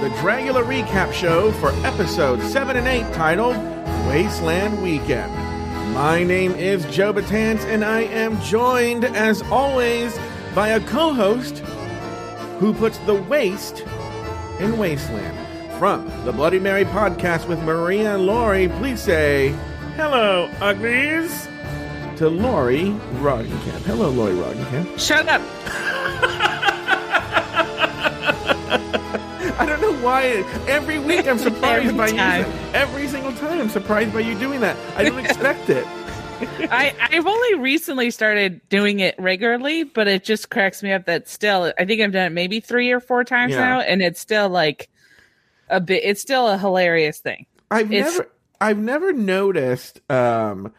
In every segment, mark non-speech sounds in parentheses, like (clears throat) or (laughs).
the Dragula recap show for episode 7 and 8 titled Wasteland Weekend. My name is Joe Batance, and I am joined, as always, by a co host who puts the waste in Wasteland. From the Bloody Mary podcast with Maria and Lori, please say hello, uglies, to Lori Roggenkamp. Hello, Lori Roggenkamp. Shut up. Why every week I'm (laughs) surprised by time. you. Every single time I'm surprised by you doing that. I don't (laughs) expect it. I, I've only recently started doing it regularly, but it just cracks me up that still, I think I've done it maybe three or four times Yeah. now, and it's still like a bit, it's still a hilarious thing. I've It's- never I've never noticed um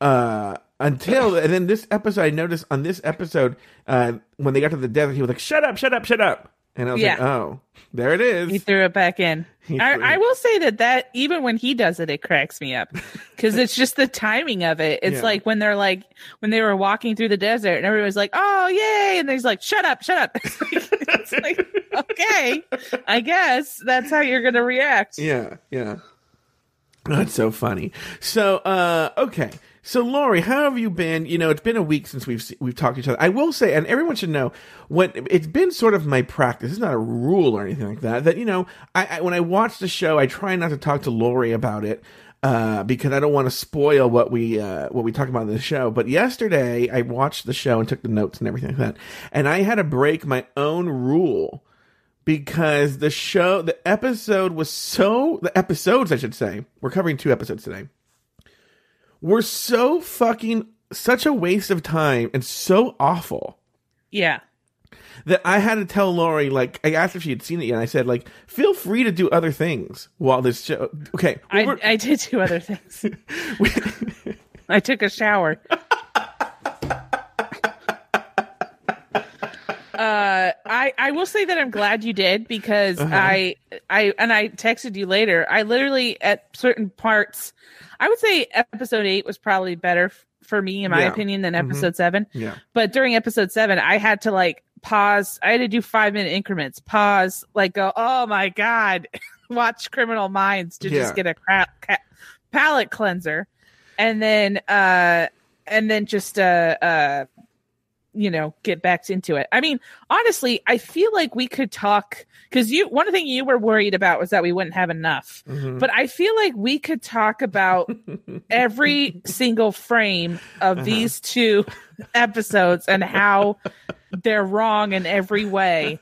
uh until and then this episode I noticed on this episode uh when they got to the desert he was like shut up shut up shut up and I was like Yeah. oh there it is. He threw it back in. (laughs) I, I will say that that even when he does it, it cracks me up (laughs) because it's just the timing of it. It's Yeah. like when they're like when they were walking through the desert and everybody's like, "Oh yay!" and he's like, "Shut up, shut up." (laughs) It's like, it's like, okay, I guess that's how you're gonna react. yeah yeah that's so funny so uh okay so Lori, how have you been? You know, it's been a week since we've we've talked to each other. I will say, and everyone should know, what it's been sort of my practice. It's not a rule or anything like that. That you know, I, I when I watch the show, I try not to talk to Lori about it uh, because I don't want to spoil what we uh, what we talk about in the show. But yesterday, I watched the show and took the notes and everything like that, and I had to break my own rule because the show, the episode was so the episodes, I should say, we're covering two episodes today were so fucking such a waste of time and so awful Yeah. that I had to tell Lori like I asked if she had seen it yet. And I said like feel free to do other things while this show. Okay, I, we're- I did do other (laughs) things. I took a shower. (laughs) Uh, I I will say that I'm glad you did because Uh-huh. I I and I texted you later. I literally at certain parts, I would say episode eight was probably better f- for me in my Yeah. opinion than Mhm. episode seven. yeah, But during episode seven, I had to like pause. I had to do five minute increments. Pause, like go, oh my god, (laughs) watch Criminal Minds to Yeah. just get a cra- ca- palate cleanser, and then uh, and then just uh, uh, you know, get back into it. I mean, honestly, I feel like we could talk because you. One thing you were worried about was that we wouldn't have enough. Mhm. But I feel like we could talk about (laughs) every single frame of Uh-huh. these two episodes and how they're wrong in every way.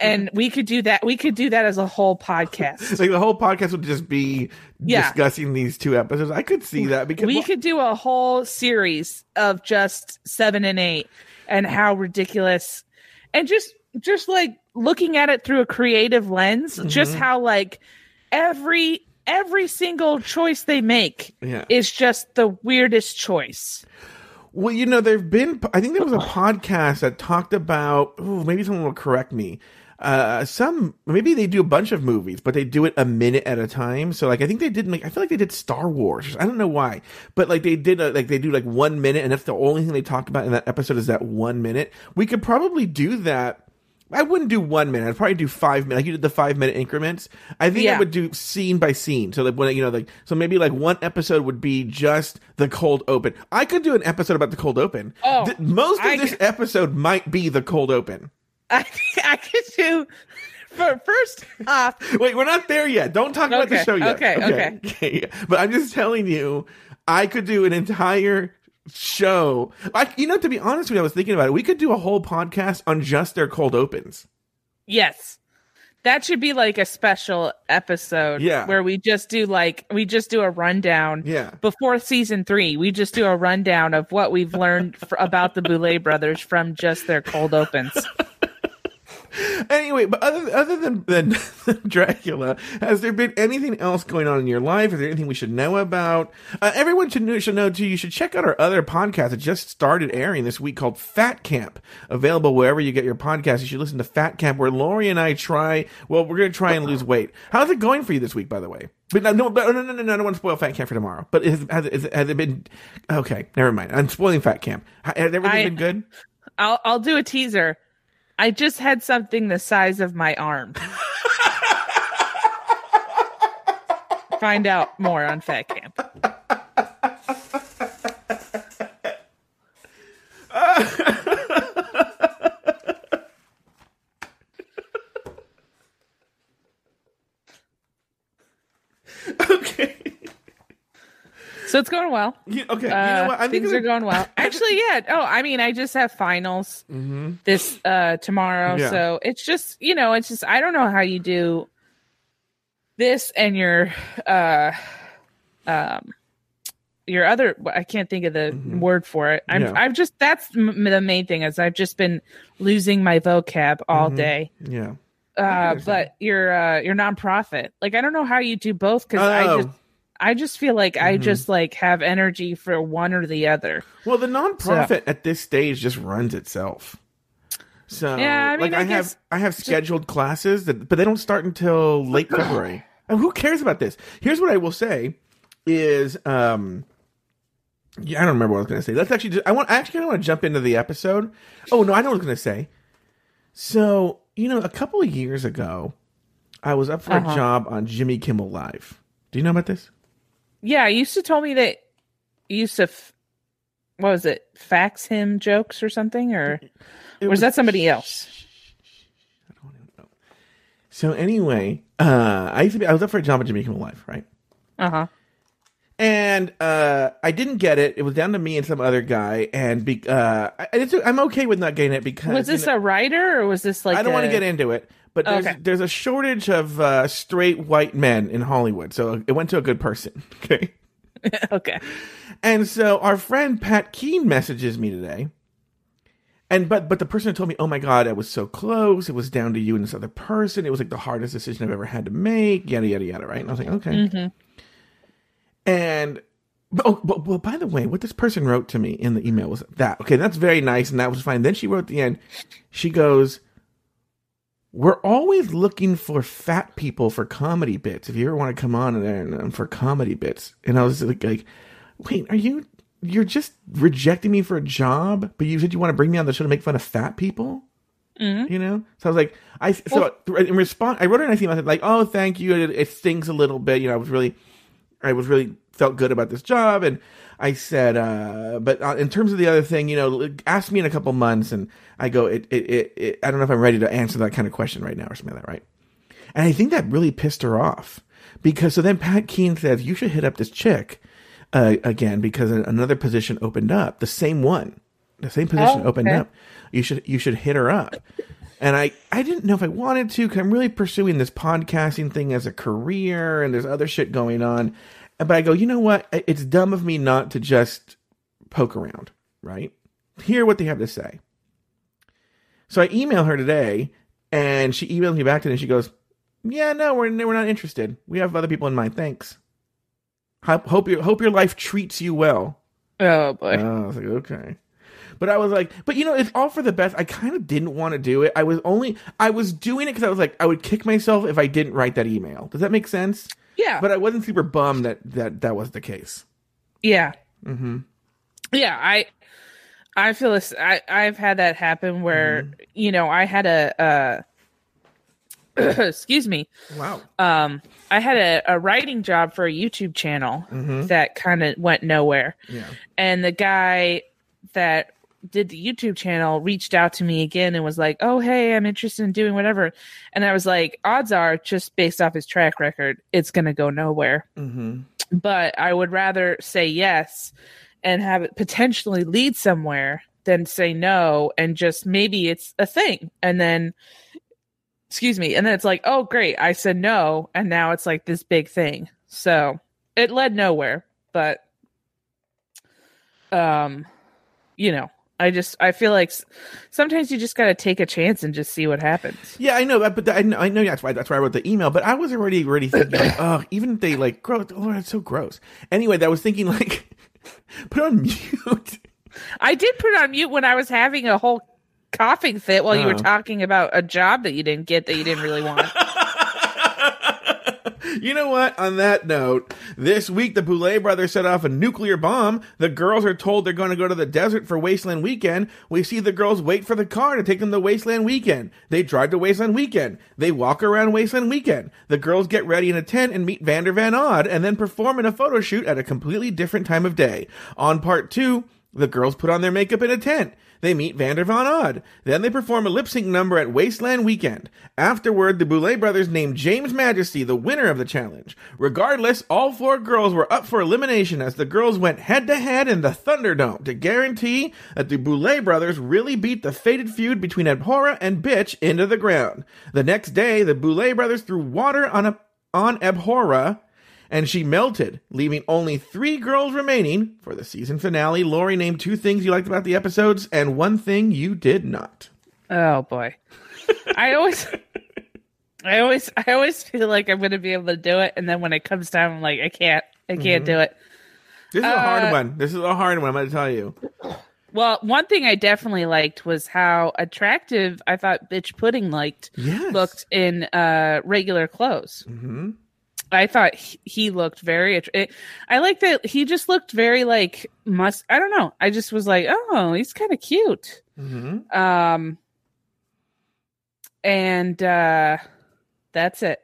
And we could do that. We could do that as a whole podcast. like the whole podcast would just be Yeah. discussing these two episodes. I could see that because We well, could do a whole series of just seven and eight and how ridiculous and just just like looking at it through a creative lens, just Mhm. how like every every single choice they make yeah. is just the weirdest choice. Well, you know, there've been. I think there was a podcast that talked about. Ooh, maybe someone will correct me. Uh, some maybe they do a bunch of movies, but they do it a minute at a time. So, like, I think they did. Like, I feel like they did Star Wars. I don't know why, but like they did. A, like they do like one minute, and that's the only thing they talk about in that episode is that one minute. We could probably do that. I wouldn't do one minute. I'd probably do five minutes. Like you did the five minute increments. I think I would do scene by scene. So like when you know like so maybe like one episode would be just the cold open. I could do an episode about the cold open. Oh, Th- most of I this c- episode might be the cold open. I I could do for first off. Wait, we're not there yet. Don't talk about the show yet. okay, okay. (laughs) okay. But I'm just telling you, I could do an entire show. Like you know, to be honest when I was thinking about it. We could do a whole podcast on just their cold opens. Yes. That should be like a special episode Yeah. where we just do like we just do a rundown Yeah. before season 3. We just do a rundown of what we've learned about the Boulet brothers from just their cold opens. (laughs) Anyway, but other other than, (laughs) than Dragula, has there been anything else going on in your life? Is there anything we should know about? Uh, everyone should know, should know too. You should check out our other podcast that just started airing this week called Fat Camp, available wherever you get your podcast. You should listen to Fat Camp, where Lori and I try. Well, we're going to try and lose weight. How's it going for you this week, by the way? But no, no, no, no, no, no, I don't want to spoil Fat Camp for tomorrow. But has, is, has it been okay? Never mind. I'm spoiling Fat Camp. Ha- Has everything I- been good? (laughs) I'll I'll do a teaser. I just had something the size of my arm. (laughs) Find out more on Fat Camp. So it's going well. You- okay. you Uh, know what? I'm things gonna- are going well. (laughs) Actually, yeah. Oh, I mean, I just have finals this uh tomorrow, Mm-hmm. Yeah. so it's just you know, it's just I don't know how you do this and your uh um your other I can't think of the word for it. I'm Mm-hmm. Yeah. I've just that's m- the main thing is I've just been losing my vocab all Mm-hmm. day. Yeah. Uh, but your uh, your nonprofit, like I don't know how you do both because Oh. I just I just feel like I Mm-hmm. just like have energy for one or the other. Well, the nonprofit at this stage just runs itself. So Yeah, I mean, like I, I have I have scheduled classes that but they don't start until late February. And who cares about this? Here's what I will say is um yeah, I don't remember what I was going to say. Let's actually just, I want I actually want to jump into the episode. Oh, no, I know what I was going to say. So, you know, a couple of years ago, I was up for Uh-huh. a job on Jimmy Kimmel Live. Do you know about this? Yeah, you used to tell me that you used to, f- what was it, fax him jokes or something, or It was that somebody else? So anyway, uh, I used to be, I was up for a job at Kimmel Live, right? Uh huh. And uh, I didn't get it. It was down to me and some other guy, and be, uh, I, it's, I'm okay with not getting it because Was this you know, a writer or was this like? I don't want to get into it, but there's Okay. there's a shortage of uh, straight white men in Hollywood, so it went to a good person. (laughs) Okay. (laughs) okay. And so our friend Pat Keen messages me today. And but but the person who told me, oh my god, I was so close. It was down to you and this other person. It was like the hardest decision I've ever had to make. Yada yada yada. Right? And I was like, okay. Mm-hmm. And but, oh, but well, by the way, what this person wrote to me in the email was that okay, that's very nice and that was fine. Then she wrote at the end, she goes, "We're always looking for fat people for comedy bits. If you ever want to come on there and, and for comedy bits." And I was like, like, "Wait, are you? You're just rejecting me for a job, but you said you want to bring me on the show to make fun of fat people?" Mhm. You know, so I was like, I so in response, I wrote her a nice email. I said like, "Oh, thank you. It, it stings a little bit. You know, I was really, I was really felt good about this job." And I said, uh, "But uh, in terms of the other thing, you know, ask me in a couple months." And I go, "It, it, it, it I don't know if I'm ready to answer that kind of question right now or something like that, right?" And I think that really pissed her off because so then Pat Keen says, "You should hit up this chick." Uh, again, because another position opened up, the same one, the same position Oh, opened okay. up. You should you should hit her up. And I, I didn't know if I wanted to because I'm really pursuing this podcasting thing as a career and there's other shit going on. But I go, you know what? It's dumb of me not to just poke around, right? Hear what they have to say. So I email her today and she emails me back today and she goes, yeah, no, we're, we're not interested. We have other people in mind. Thanks. Hope, hope, your, hope your life treats you well. Oh boy. Oh, I was like, okay. But I was like, but you know, it's all for the best. I kind of didn't want to do it. I was only, I was doing it because I was like, I would kick myself if I didn't write that email. Does that make sense? Yeah. But I wasn't super bummed that that that was the case. Yeah. Mm-hmm. Yeah, I I feel this I I've had that happen where Mm-hmm. you know, I had a uh (clears throat) excuse me. Wow. Um I had a, a writing job for a YouTube channel Mhm. that kind of went nowhere. Yeah. And the guy that did the YouTube channel reached out to me again and was like, "Oh, hey, I'm interested in doing whatever." And I was like, "Odds are just based off his track record, it's going to go nowhere." Mm-hmm. but I would rather say yes and have it potentially lead somewhere than say no and just maybe it's a thing and then excuse me and then it's like oh great I said no and now it's like this big thing so it led nowhere but um you know I just I feel like sometimes you just got to take a chance and just see what happens Yeah, I know that, but I know, I know that's why that's why I wrote the email. But I was already already thinking, like, oh, even if they like gross, oh, that's so gross. Anyway, that was thinking like, (laughs) put on mute. I did put on mute when I was having a whole coughing fit while you were Oh. talking about a job that you didn't get that you didn't really want. You know what? On that note, this week the Boulet brothers set off a nuclear bomb. The girls are told they're going to go to the desert for Wasteland Weekend. We see the girls wait for the car to take them to Wasteland Weekend. They drive to Wasteland Weekend. They walk around Wasteland Weekend. The girls get ready in a tent and meet Vander Von Odd and then perform in a photo shoot at a completely different time of day. On part two, the girls put on their makeup in a tent. They meet Vander Von Odd. Then they perform a lip sync number at Wasteland Weekend. Afterward, the Boulet brothers named James Majesty the winner of the challenge. Regardless, all four girls were up for elimination as the girls went head to head in the Thunderdome to guarantee that the Boulet brothers really beat the fated feud between Abhora and Bitch into the ground. The next day, the Boulet brothers threw water on a on Abhora and she melted, leaving only three girls remaining for the season finale. Lori named two things you liked about the episodes and one thing you did not. Oh boy. I always I always I always feel like I'm gonna be able to do it and then when it comes time I'm like I can't I can't do it. This is a Uh, hard one. This is a hard one, I'm going to tell you. Well, one thing I definitely liked was how attractive I thought Bitch Pudding liked Yes. looked in uh regular clothes. hmm I thought he, looked very. It, I like that he just looked very like must. I don't know. I just was like, oh, he's kind of cute. hmm Um, and uh, that's it.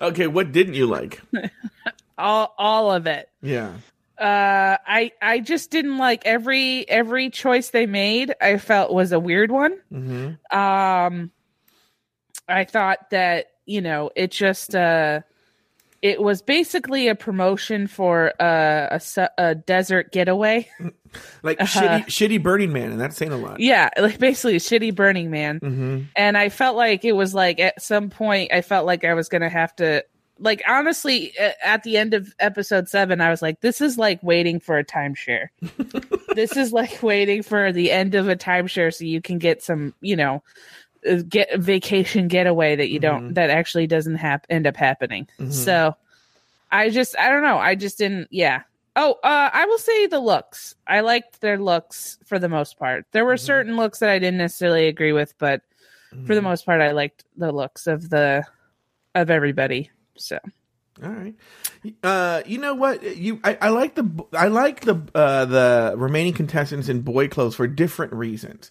Okay, what didn't you like? (laughs) All all of it. Yeah. Uh, I I just didn't like every every choice they made. I felt was a weird one. hmm um i thought that you know it just uh it was basically a promotion for uh, a su- a desert getaway (laughs) Like Uh-huh. shitty, shitty Burning Man, and that's saying a lot. yeah (laughs) like basically a shitty burning man hmm and i felt like it was like at some point i felt like i was gonna have to like honestly at the end of episode seven i was like this is like waiting for a timeshare (laughs) this is like waiting for the end of a timeshare so you can get some you know uh, get vacation getaway that you don't Mhm. that actually doesn't hap- end up happening Mhm. so i just i don't know i just didn't yeah oh uh i will say the looks i liked their looks for the most part there were Mhm. certain looks that i didn't necessarily agree with but for the Mhm. most part i liked the looks of the of everybody so All right. Uh, you know what? You, I, I like the, I like the, uh, the remaining contestants in boy clothes for different reasons.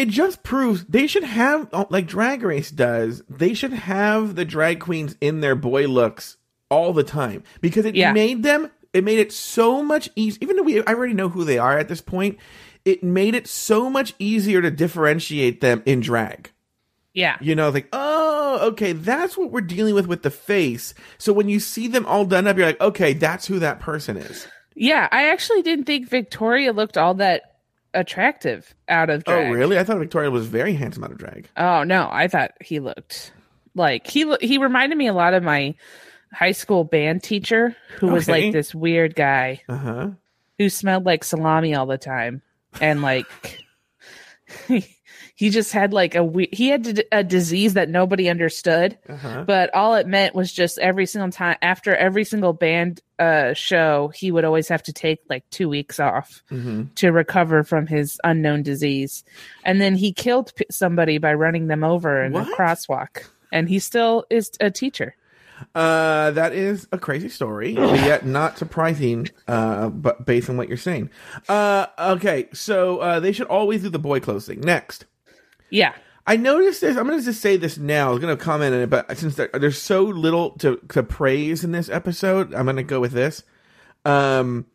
It just proves they should have, oh, like Drag Race does, they should have the drag queens in their boy looks all the time because it Yeah. made them, it made it so much easier. Even though we, I already know who they are at this point, it made it so much easier to differentiate them in drag. yeah You know, like, oh, okay, that's what we're dealing with with the face. So when you see them all done up, you're like, okay, that's who that person is. yeah i actually didn't think victoria looked all that attractive out of drag. Oh, really? I thought Victoria was very handsome out of drag. Oh no, I thought he looked like he lo- he reminded me a lot of my high school band teacher who was like this weird guy Uh huh. who smelled like salami all the time and like (laughs) he, he just had like a we- he had a disease that nobody understood Uh huh. but all it meant was just every single time after every single band uh show he would always have to take like 2 weeks off hmm to recover from his unknown disease. And then he killed p- somebody by running them over in What? a crosswalk. And he still is a teacher. Uh, that is a crazy story, (sighs) but yet not surprising. Uh, but based on what you're saying. Uh, okay, so uh, they should always do the boy clothes thing next. Yeah. I noticed this. I'm going to just say this now. I was going to comment on it, but since there, there's so little to, to praise in this episode, I'm going to go with this. Um,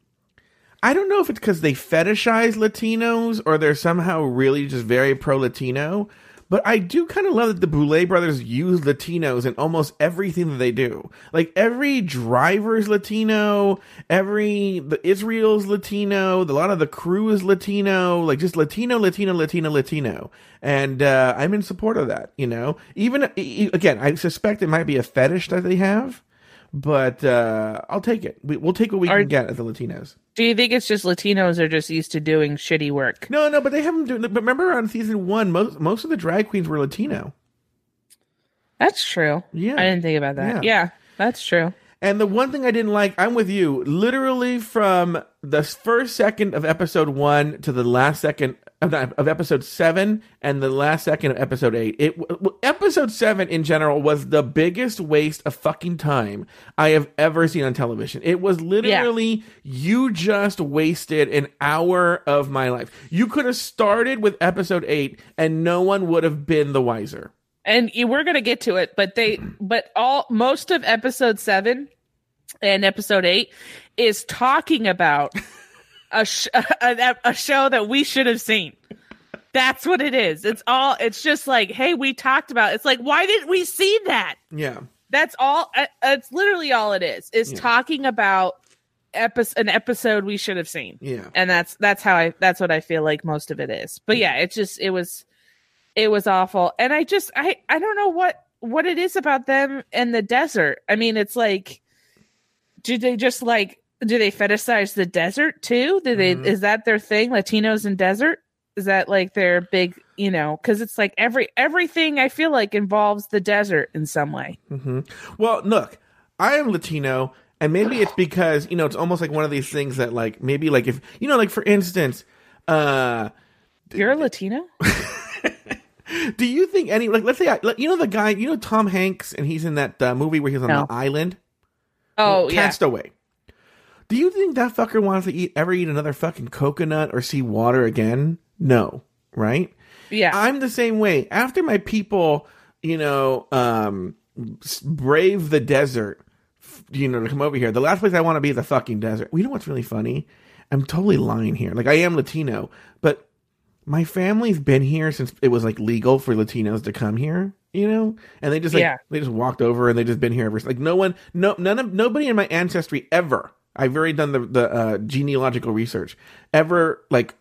I don't know if it's because they fetishize Latinos or they're somehow really just very pro Latino, but I do kind of love that the Boulet brothers use Latinos in almost everything that they do. Like every driver's Latino, every the Israel's Latino, a lot of the crew is Latino, like just Latino, Latino, Latino, Latino, and uh, I'm in support of that. You know, even again, I suspect it might be a fetish that they have. But uh, I'll take it. We, we'll take what we Are- can get at the Latinos. Do you think it's just Latinos are just used to doing shitty work? No, no, but they haven't doing. But remember, on season one, most most of the drag queens were Latino. That's true. Yeah. I didn't think about that. Yeah. Yeah, that's true. And the one thing I didn't like, I'm with you. Literally from the first second of episode one to the last second, of, of episode seven and the last second of episode eight. It episode seven in general was the biggest waste of fucking time I have ever seen on television. It was literally you just wasted an hour of my life. You could have started with episode eight and no one would have been the wiser. and we're gonna get to it but they but all most of episode seven and episode eight is talking about (laughs) a, sh- (laughs) a a show that we should have seen. That's what it is. It's all it's just like hey we talked about it's like why didn't we see that? Yeah. that's all uh, it's literally all it is is Yeah. talking about an episode we should have seen. Yeah. and that's that's how i that's what i feel like most of it is. But yeah it's just it was it was awful. And i just i i don't know what what it is about them and the desert. I mean it's like do they just like do they fetishize the desert too? Do they Mhm. is that their thing latinos in desert? Is that like their big you know because it's like every everything i feel like involves the desert in some way. Hmm Well, look, I am Latino, and maybe it's because you know it's almost like one of these things that like maybe like if you know like for instance, uh, you're a latino? (laughs) Do you think any like let's say I, you know the guy you know Tom Hanks and he's in that uh, movie where he's on No. the island, oh yeah. Castaway. Do you think that fucker wants to eat ever eat another fucking coconut or see water again? No, right? yeah I'm the same way. After my people, you know, um, brave the desert, you know, to come over here, the last place I want to be is the fucking desert. Well, you know what's really funny? I'm totally lying here. Like I am Latino, but my family's been here since it was like legal for Latinos to come here. You know, and they just like Yeah. they just walked over and they just been here ever. Like no one, no none of nobody in my ancestry ever. I've already done the the uh, genealogical research. Ever like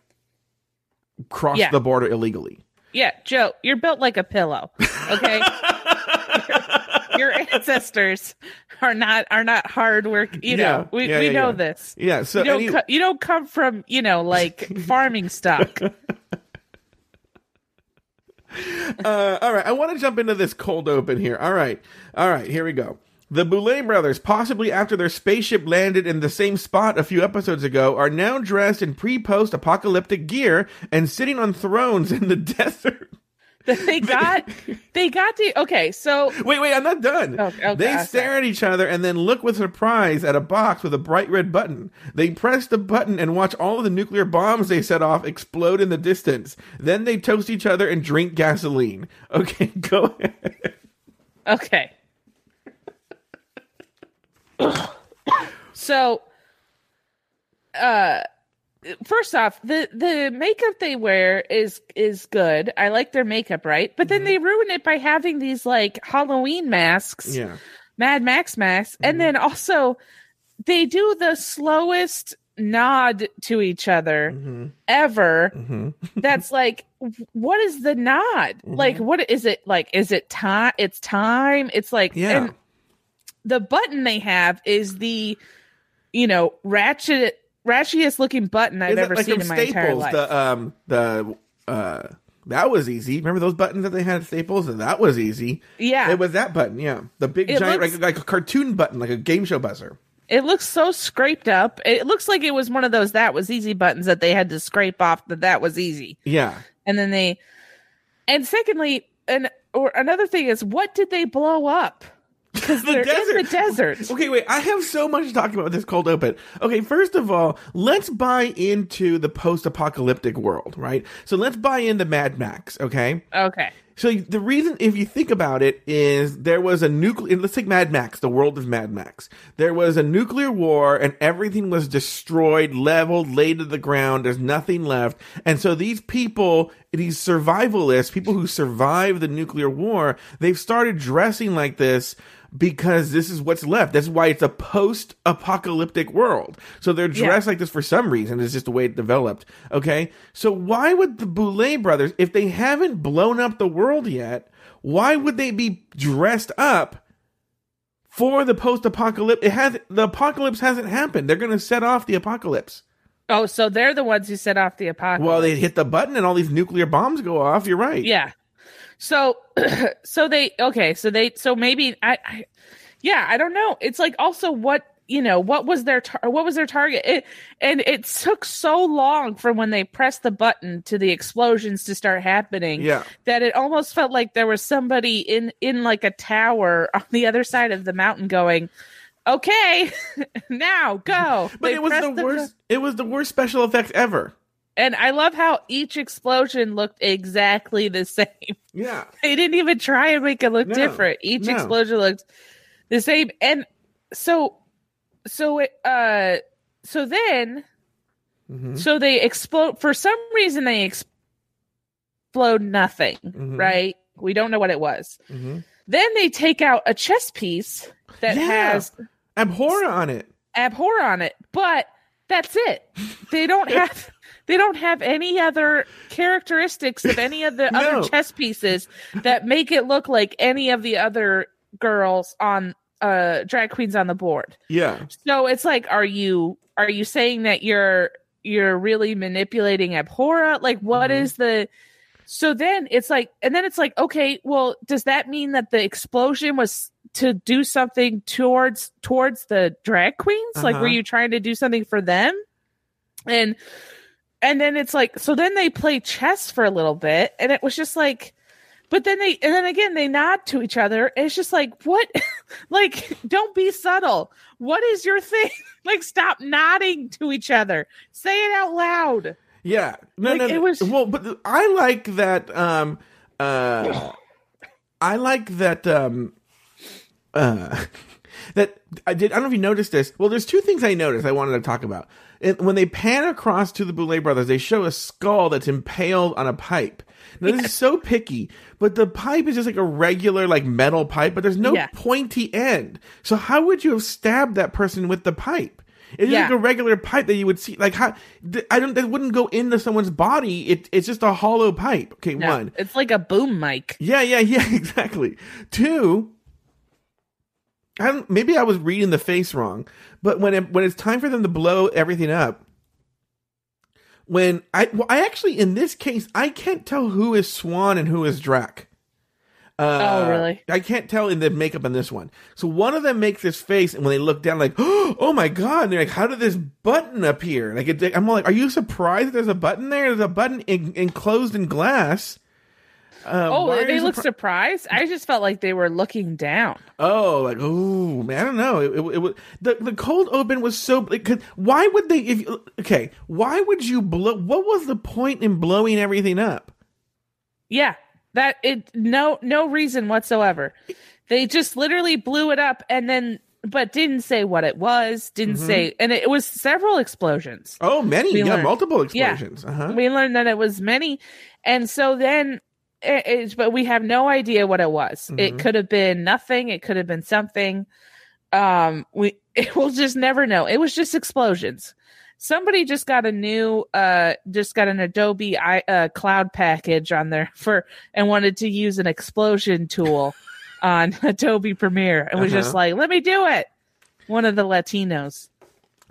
crossed Yeah. the border illegally. Yeah, Joe, you're built like a pillow. Okay. (laughs) Your ancestors are not are not hard work. You Yeah, know, we, yeah, we yeah, know yeah. this. Yeah. So You don't any- co- you don't come from you know like (laughs) farming stock. uh, all right, I want to jump into this cold open here. All right, all right, here we go. The Boulet brothers, possibly after their spaceship landed in the same spot a few episodes ago, are now dressed in pre-post apocalyptic gear and sitting on thrones in the (laughs) desert. they got they got the okay. So Wait, wait, I'm not done. Oh, okay, they stare at each other and then look with surprise at a box with a bright red button. They press the button and watch all of the nuclear bombs they set off explode in the distance. Then they toast each other and drink gasoline. Okay, (laughs) go ahead. okay. So uh first off the the makeup they wear is is good. I like their makeup right? But then they ruin it by having these like halloween masks Yeah. mad max masks and then also they do the slowest nod to each other hmm ever hmm (laughs) that's like what is the nod? Like what is it? Like is it time it's time? It's like Yeah. and the button they have is the you know ratchet ratchiest looking button i've ever like seen in my entire Staples? life The um the uh that was easy. Remember those buttons that they had at Staples? That was easy. yeah It was that button, yeah. The big It giant looks- like, like a cartoon button, like a game show buzzer. it looks so scraped up it looks like it was one of those that was easy buttons that they had to scrape off that that was easy Yeah. and then they and secondly and or another thing is what did they blow up because The they're in the desert. desert Okay, wait. I have so much to talk about with this cold open. Okay, first of all, let's buy into the post-apocalyptic world, right? So let's buy into Mad Max, okay? okay So the reason, if you think about it, is there was a nuclear. Let's take Mad Max, the world of Mad Max. There was a nuclear war, and everything was destroyed, leveled, laid to the ground. There's nothing left, and so these people, these survivalists, people who survived the nuclear war, they've started dressing like this because this is what's left. That's why it's a post-apocalyptic world. So they're Yeah. dressed like this for some reason. It's just the way it developed. Okay, so why would the Boulet brothers, if they haven't blown up the world yet, why would they be dressed up for the post-apocalypse? It has the apocalypse hasn't happened. They're going to set off the apocalypse. Oh, so they're the ones who set off the apocalypse. Well, they hit the button and all these nuclear bombs go off. You're right. yeah. So, (clears throat) so they okay. So they so maybe I, I, yeah, I don't know. It's like also what you know what was their tar- what was their target it, and it took so long from when they pressed the button to the explosions to start happening Yeah. that it almost felt like there was somebody in in like a tower (laughs) on the other side of the mountain going okay (laughs) now go But They it was pressed the worst. It was the worst special effects ever. And i love how each explosion looked exactly the same Yeah. (laughs) they didn't even try and make it look No, different each no. explosion looked the same and so so it uh so then Mhm. so they explode for some reason they explode nothing Mhm. right we don't know what it was Mhm. then they take out a chess piece that Yeah. has abhor on it. abhor on it but that's it they don't (laughs) have they don't have any other characteristics of any of the (laughs) No. other chess pieces that make it look like any of the other girls on uh drag queens on the board Yeah. so it's like are you are you saying that you're you're really manipulating abhora like what Mhm. is the so then it's like and then it's like okay well does that mean that the explosion was to do something towards towards the drag queens like were Uh-huh. you trying to do something for them and and then it's like so then they play chess for a little bit and it was just like but then they and then again they nod to each other and it's just like what (laughs) like don't be subtle what is your thing (laughs) like stop nodding to each other say it out loud Yeah. No, Like, no, it was- Well, but I like that. Um, uh, I like that. Um, uh, (laughs) that I did. I don't know if you noticed this. Well, there's two things I noticed. I wanted to talk about. It, when they pan across to the Boulet brothers, they show a skull that's impaled on a pipe. Now, this is so picky, but the pipe is just like a regular, like metal pipe, but there's no Yeah. pointy end. So how would you have stabbed that person with the pipe? It's Yeah. like a regular pipe that you would see. Like how th- I don't. That wouldn't go into someone's body. It, it's just a hollow pipe. Okay, No, one. it's like a boom mic Yeah, yeah, (laughs) yeah. Exactly. Two. I don't, maybe I was reading the face wrong, but when it, when it's time for them to blow everything up, when I well, I actually in this case I can't tell who is Swan and who is Drac. Uh, Oh, really? I can't tell in the makeup in this one. So one of them makes this face, and when they look down, like, (gasps) oh my god, and they're like, how did this button appear? Like, it, I'm like, are you surprised that there's a button there? There's a button in, enclosed in glass. Uh, oh they look surpri- surprised i just felt like they were looking down Oh, like oh man, I don't know. It, it, it was the the cold open was so. Like, why would they? If okay, why would you blow? What was the point in blowing everything up? Yeah, that it no no reason whatsoever. They just literally blew it up and then but didn't say what it was, didn't Mm-hmm. say and it was several explosions. Oh, many, We yeah, learned- multiple yeah. explosions. Uh-huh. We learned that it was many and so then it, it's but we have no idea what it was. It Mhm. could have been nothing, it could have been something. Um we (laughs) it, we'll just never know. It was just explosions. Somebody just got a new uh just got an Adobe I, uh, cloud package on there for and wanted to use an explosion tool (laughs) on (laughs) Adobe Premiere and was just Uh-huh. like, "Let me do it." One of the Latinos.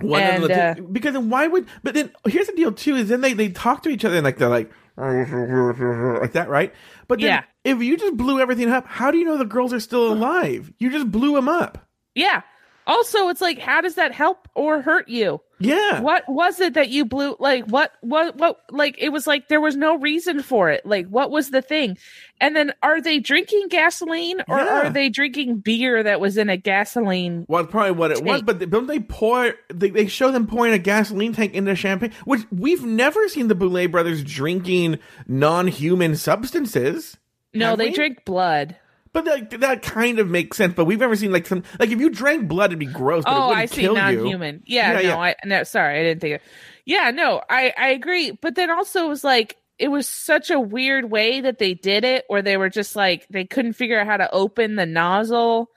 One of And, the, uh, because then why would? But then here's the deal too: is then they they talk to each other and like they're like like that, right? But then Yeah. if you just blew everything up, how do you know the girls are still alive? You just blew them up. Yeah. Also, it's like, how does that help or hurt you? Yeah. What was it that you blew? Like, what, what, what? Like, it was like there was no reason for it. Like, what was the thing? And then, are they drinking gasoline or Yeah. are they drinking beer that was in a gasoline? Well, probably what it was, but don't they pour? They, they show them pouring a gasoline tank into champagne, which we've never seen the Boulet brothers drinking non-human substances. No, they we? drink blood. But that, that kind of makes sense. But we've never seen like some like if you drank blood, it'd be gross. But Oh, I see. Non-human. Yeah, Yeah, no, yeah. I no. Sorry, I didn't think. Of, yeah, no, I I agree. But then also it was like it was such a weird way that they did it, where they were just like they couldn't figure out how to open the nozzle,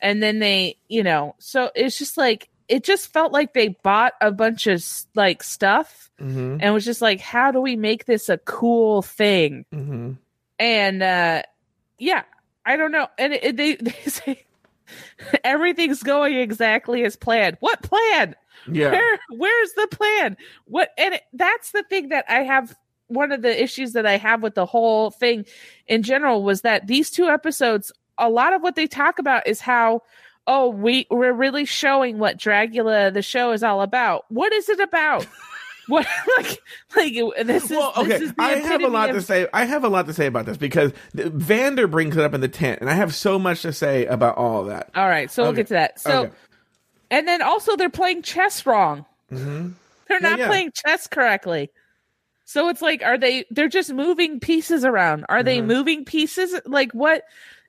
and then they, you know, so it's just like it just felt like they bought a bunch of like stuff Mm-hmm, and was just like, how do we make this a cool thing? mm-hmm. and uh yeah i don't know and it, they, (laughs) they say everything's going exactly as planned what plan Yeah. where where's the plan what and it, that's the thing that i have one of the issues that i have with the whole thing in general was that these two episodes a lot of what they talk about is how oh, we we're really showing what Dragula the show is all about. What is it about? (laughs) what (laughs) like like this is well, okay. this is I have a lot of- to say. I have a lot to say about this because Vander brings it up in the tent, and I have so much to say about all of that. All right, so we'll get to that. So, Okay. and then also they're playing chess wrong. Mhm. They're not yeah. playing chess correctly. So it's like, are they? They're just moving pieces around. Are they Mhm. moving pieces? Like what?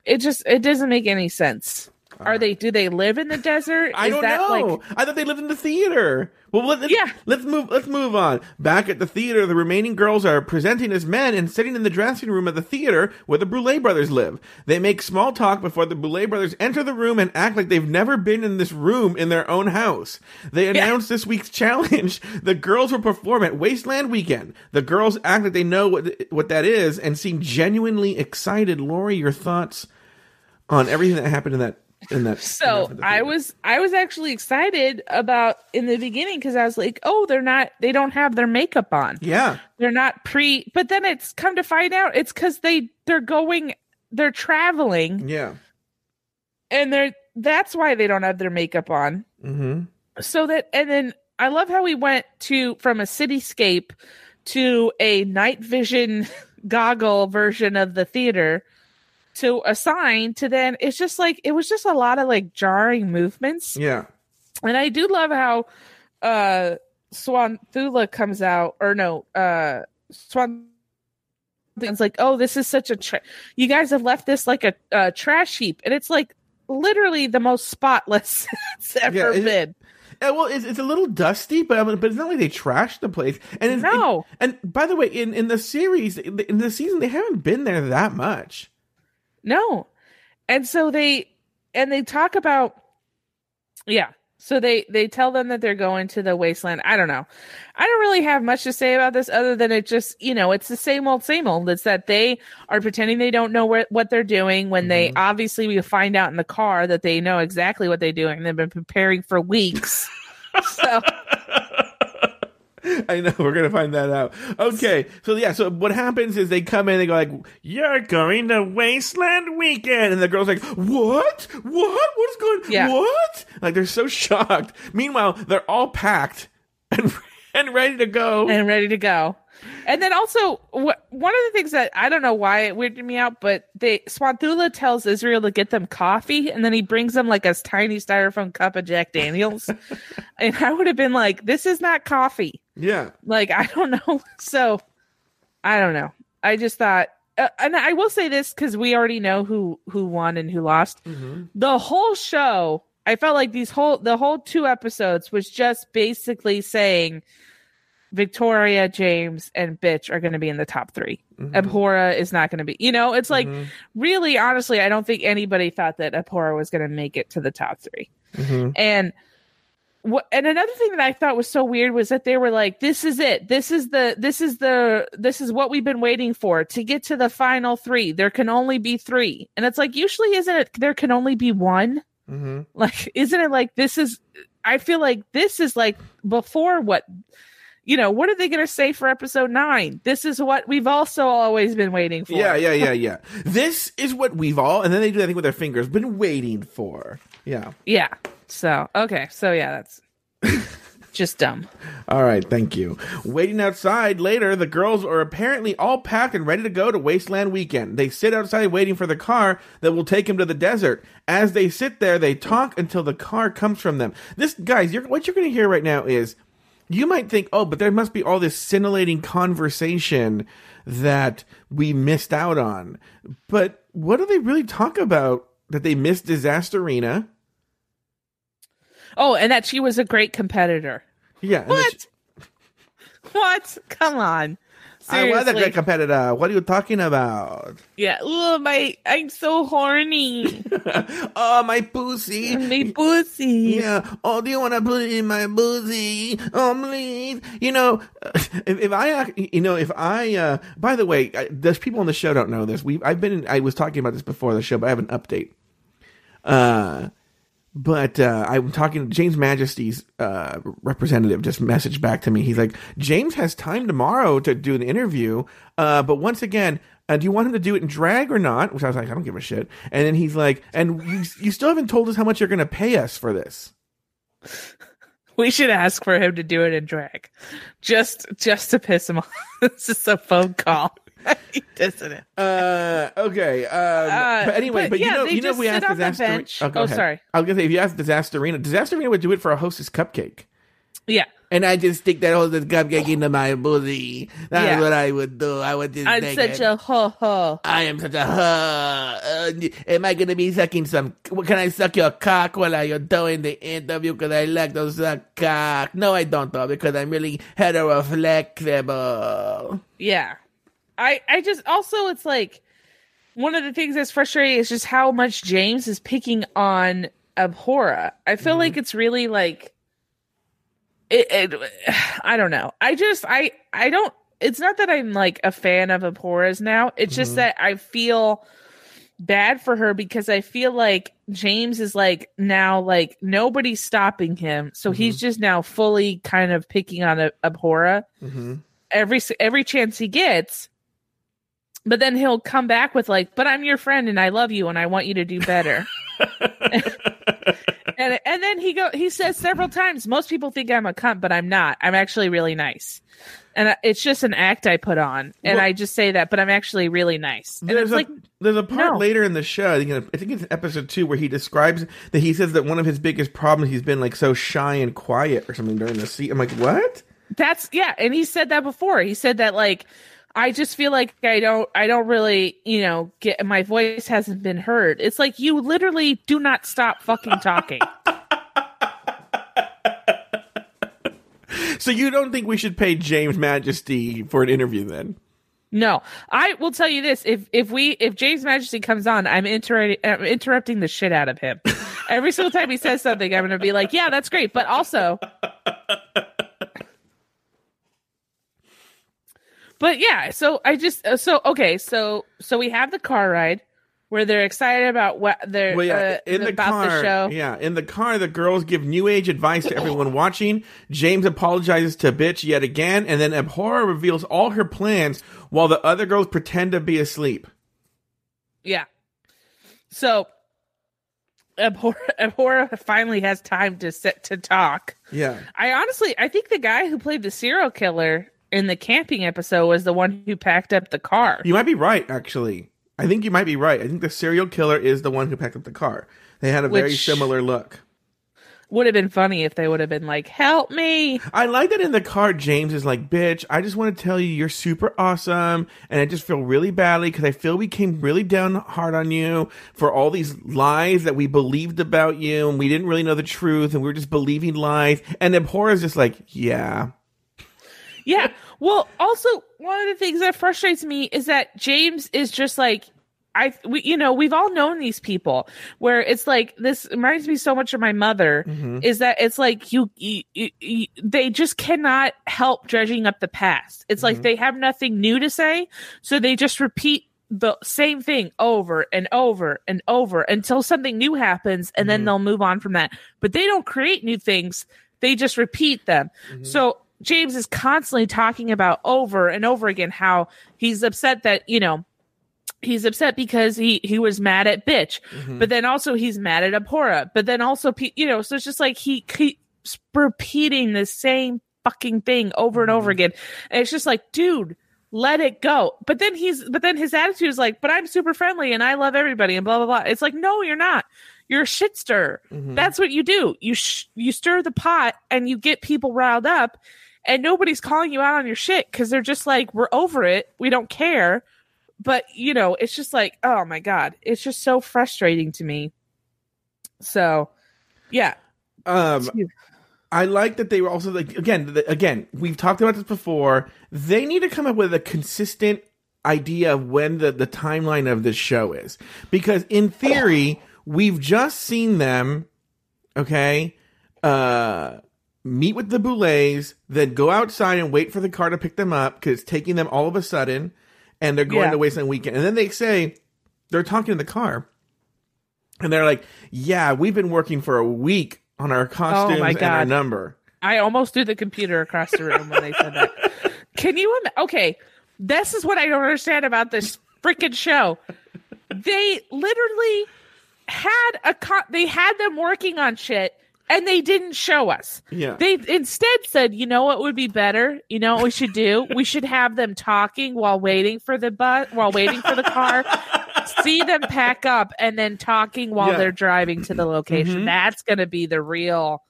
It just it doesn't make any sense. Are they? Do they live in the desert? Uh, I Is don't that know. like? I thought they lived in the theater. Well, let, let's, Yeah. let's move. Let's move on. Back at the theater, the remaining girls are presenting as men and sitting in the dressing room of the theater where the Boulet brothers live. They make small talk before the Boulet brothers enter the room and act like they've never been in this room in their own house. They announce this week's (laughs) challenge. The girls will perform at Wasteland Weekend. The girls act like they know what what that is and seem genuinely excited. Lori, your thoughts on everything that happened in that (laughs) So I was I was actually excited about in the beginning because I was like, oh, they're not they don't have their makeup on. Yeah. They're not pre. But then it's come to find out it's because they they're going they're traveling Yeah. and they're that's why they don't have their makeup on. Mm-hmm. so that and then i love how we went to from a cityscape to a night vision (laughs) goggle version of the theater to assign to then it's just like it was just a lot of like jarring movements Yeah. and i do love how uh swan thula comes out or no uh swan it's like oh this is such a tra- you guys have left this like a, a trash heap and it's like literally the most spotless (laughs) it's ever Yeah, been Uh, well, it's, it's a little dusty, but I mean, but it's not like they trashed the place. And it's, No. and by the way, in in the series, in the season, they haven't been there that much. No. And so they and they talk about yeah. So they they tell them that they're going to the wasteland. I don't know. I don't really have much to say about this other than it just, you know, it's the same old same old. It's that they are pretending they don't know where, what they're doing when they mm-hmm. obviously we find out in the car that they know exactly what they're doing. They've been preparing for weeks. (laughs) so I know we're gonna find that out. Okay, so yeah, so what happens is they come in, they go like, "You're going to Wasteland Weekend," and the girls like, "What? What? What's going? Yeah. What?" Like they're so shocked. Meanwhile, they're all packed and (laughs) and ready to go. and ready to go. And then also, one of the things that I don't know why it weirded me out, but they Swanthula tells Israel to get them coffee, and then he brings them like a tiny styrofoam cup of Jack Daniels, (laughs) and I would have been like, "This is not coffee." yeah, Like I don't know. (laughs) So I don't know. I just thought, uh, and I will say this because we already know who who won and who lost. Mm-hmm. The whole show, I felt like these whole the whole two episodes was just basically saying Victoria, James, and Bitch are going to be in the top 3 Mhm. Abhora is not going to be. You know, it's like Mhm. really, honestly, I don't think anybody thought that Abhora was going to make it to the top three. Mhm. And what and another thing that I thought was so weird was that they were like, "This is it. This is the. This is the. This is what we've been waiting for to get to the final three. There can only be three, and it's like usually isn't it? There can only be one. Mhm. Like, isn't it like this is? I feel like this is like before what." You know, what are they going to say for episode nine? This is what we've also always been waiting for. Yeah, yeah, yeah, yeah. (laughs) this is what we've all, and then they do that thing with their fingers, been waiting for. Yeah. Yeah. So, okay. So, yeah, that's (laughs) just dumb. All right, thank you. Waiting outside later, the girls are apparently all packed and ready to go to Wasteland Weekend. They sit outside waiting for the car that will take them to the desert. As they sit there, they talk until the car comes from them. This, guys, you're, what you're going to hear right now is you might think, oh, but there must be all this scintillating conversation that we missed out on. But what do they really talk about that they missed Disasterina? Oh, and that she was a great competitor. Yeah. What? she- (laughs) What? Come on. I was a great competitor. What are you talking about? Yeah. Oh, my. I'm so horny. (laughs) oh, my pussy. my pussy. Yeah. Oh, do you want to put it in my pussy? Oh, please. You know, (laughs) if, if I, you know, if I, uh, by the way, I- there's people on the show don't know this. We, I've been, I was talking about this before the show, but I have an update. Uh, but uh, I'm talking. James Majesty's uh, representative just messaged back to me. He's like, James has time tomorrow to do an interview, uh, but once again, uh, do you want him to do it in drag or not? Which I was like, I don't give a shit. And then he's like, and you, you still haven't told us how much you're going to pay us for this. (laughs) We should ask for him to do it in drag, just just to piss him off. (laughs) this is a phone call. (laughs) he doesn't it? Uh, okay. Um, Uh, but anyway, but but, you yeah, know, you know, if we sit asked on the Disaster. bench. go Oh, sorry. I was gonna say if you asked Disasterina, Disasterina would do it for a Hostess cupcake. Yeah, And I just stick that Hostess cupcake into my booty. That's Yeah. what I would do. I would just I'm such it. a ho ho. I am such a huh. Uh, am I gonna be sucking some? Can I suck your cock while you're doing the interview? Because I like to suck cock. No, I don't though, because I'm really heteroflexible. Yeah. I I just also it's like one of the things that's frustrating is just how much James is picking on Abhora. I feel like mm-hmm. it's really like it, it I don't know. I just I I don't it's not that I'm like a fan of Abhora's now. It's just mm-hmm. that I feel bad for her because I feel like James is like now like nobody's stopping him. So he's mm-hmm. just now fully kind of picking on a- Abhora Mm-hmm. every every chance he gets but then he'll come back with like but i'm your friend and i love you and i want you to do better (laughs) and and then he go he says several times most people think i'm a cunt but i'm not i'm actually really nice and it's just an act i put on and Well- i just say that but i'm actually really nice and There's it's a, like there's a part no. later in the show. I think, I think it's episode two where he describes that he says that one of his biggest problems he's been like so shy and quiet or something during the scene. I'm like, what? that's yeah and he said that before he said that like i just feel like i don't i don't really you know get my voice hasn't been heard. It's like you literally do not stop fucking talking. (laughs) So you don't think we should pay James Majesty for an interview then? no. I will tell you this. If if we if james majesty comes on i'm, inter- I'm interrupting the shit out of him. (laughs) Every single time he says something i'm gonna be like yeah that's great. But also but yeah so i just uh, so okay so so we have the car ride where they're excited about what they're Well, yeah, uh, in the about car. the show Yeah, in the car, the girls give new age advice to everyone (laughs) watching. James apologizes to bitch yet again, and then Abhora reveals all her plans while the other girls pretend to be asleep. Yeah. So Abhora, (laughs) Abhora finally has time to sit to talk. Yeah. I honestly, I think the guy who played the serial killer in the camping episode was the one who packed up the car. You might be right, actually. I think you might be right. I think the serial killer is the one who packed up the car. They had a very similar look. Would have been funny if they would have been like, "Help me!" I like that in the car, James is like, bitch, I just want to tell you you're super awesome. And I just feel really badly because I feel we came really down hard on you for all these lies that we believed about you and we didn't really know the truth and we were just believing lies. And Abhora's just like, yeah. Yeah. Well, also one of the things that frustrates me is that James is just like I we you know, we've all known these people where it's like this reminds me so much of my mother mm-hmm. is that it's like you, you, you, they just cannot help dredging up the past. It's like mm-hmm. they have nothing new to say, so they just repeat the same thing over and over and over until something new happens and then mm-hmm. they'll move on from that. But they don't create new things. They just repeat them. So James is constantly talking about over and over again how he's upset that, you know, he's upset because he he was mad at bitch, mm-hmm. but then also he's mad at Abhora, but then also you know, so it's just like he keeps repeating the same fucking thing over and over mm-hmm. again. And it's just like, dude, let it go. But then he's but then his attitude is like, but I'm super friendly and I love everybody and blah blah blah. It's like, no, you're not. You're a shit stir. Mm-hmm. That's what you do. You sh- you stir the pot and you get people riled up, and nobody's calling you out on your shit because they're just like, we're over it. We don't care. But you know, it's just like, oh my god, it's just so frustrating to me. So, yeah, Um, I like that they were also like again, the, again. We've talked about this before. They need to come up with a consistent idea of when the the timeline of this show is, because in theory, we've just seen them. Okay, uh, meet with the Boulets, then go outside and wait for the car to pick them up because it's taking them all of a sudden, and they're going Yeah. to Wasteland Weekend, and then they say they're talking in the car. and they're like, "Yeah, we've been working for a week on our costumes Oh my and our number." I almost threw the computer across the room when they said that. (laughs) Can you imagine? Okay, this is what I don't understand about this freaking show. They literally had a co- they had them working on shit and they didn't show us. Yeah. They instead said, "You know what would be better? You know what we should do? (laughs) We should have them talking while waiting for the bus, while waiting for the car. (laughs) See them pack up and then talking while Yeah. they're driving to the location. Mhm. That's going to be the real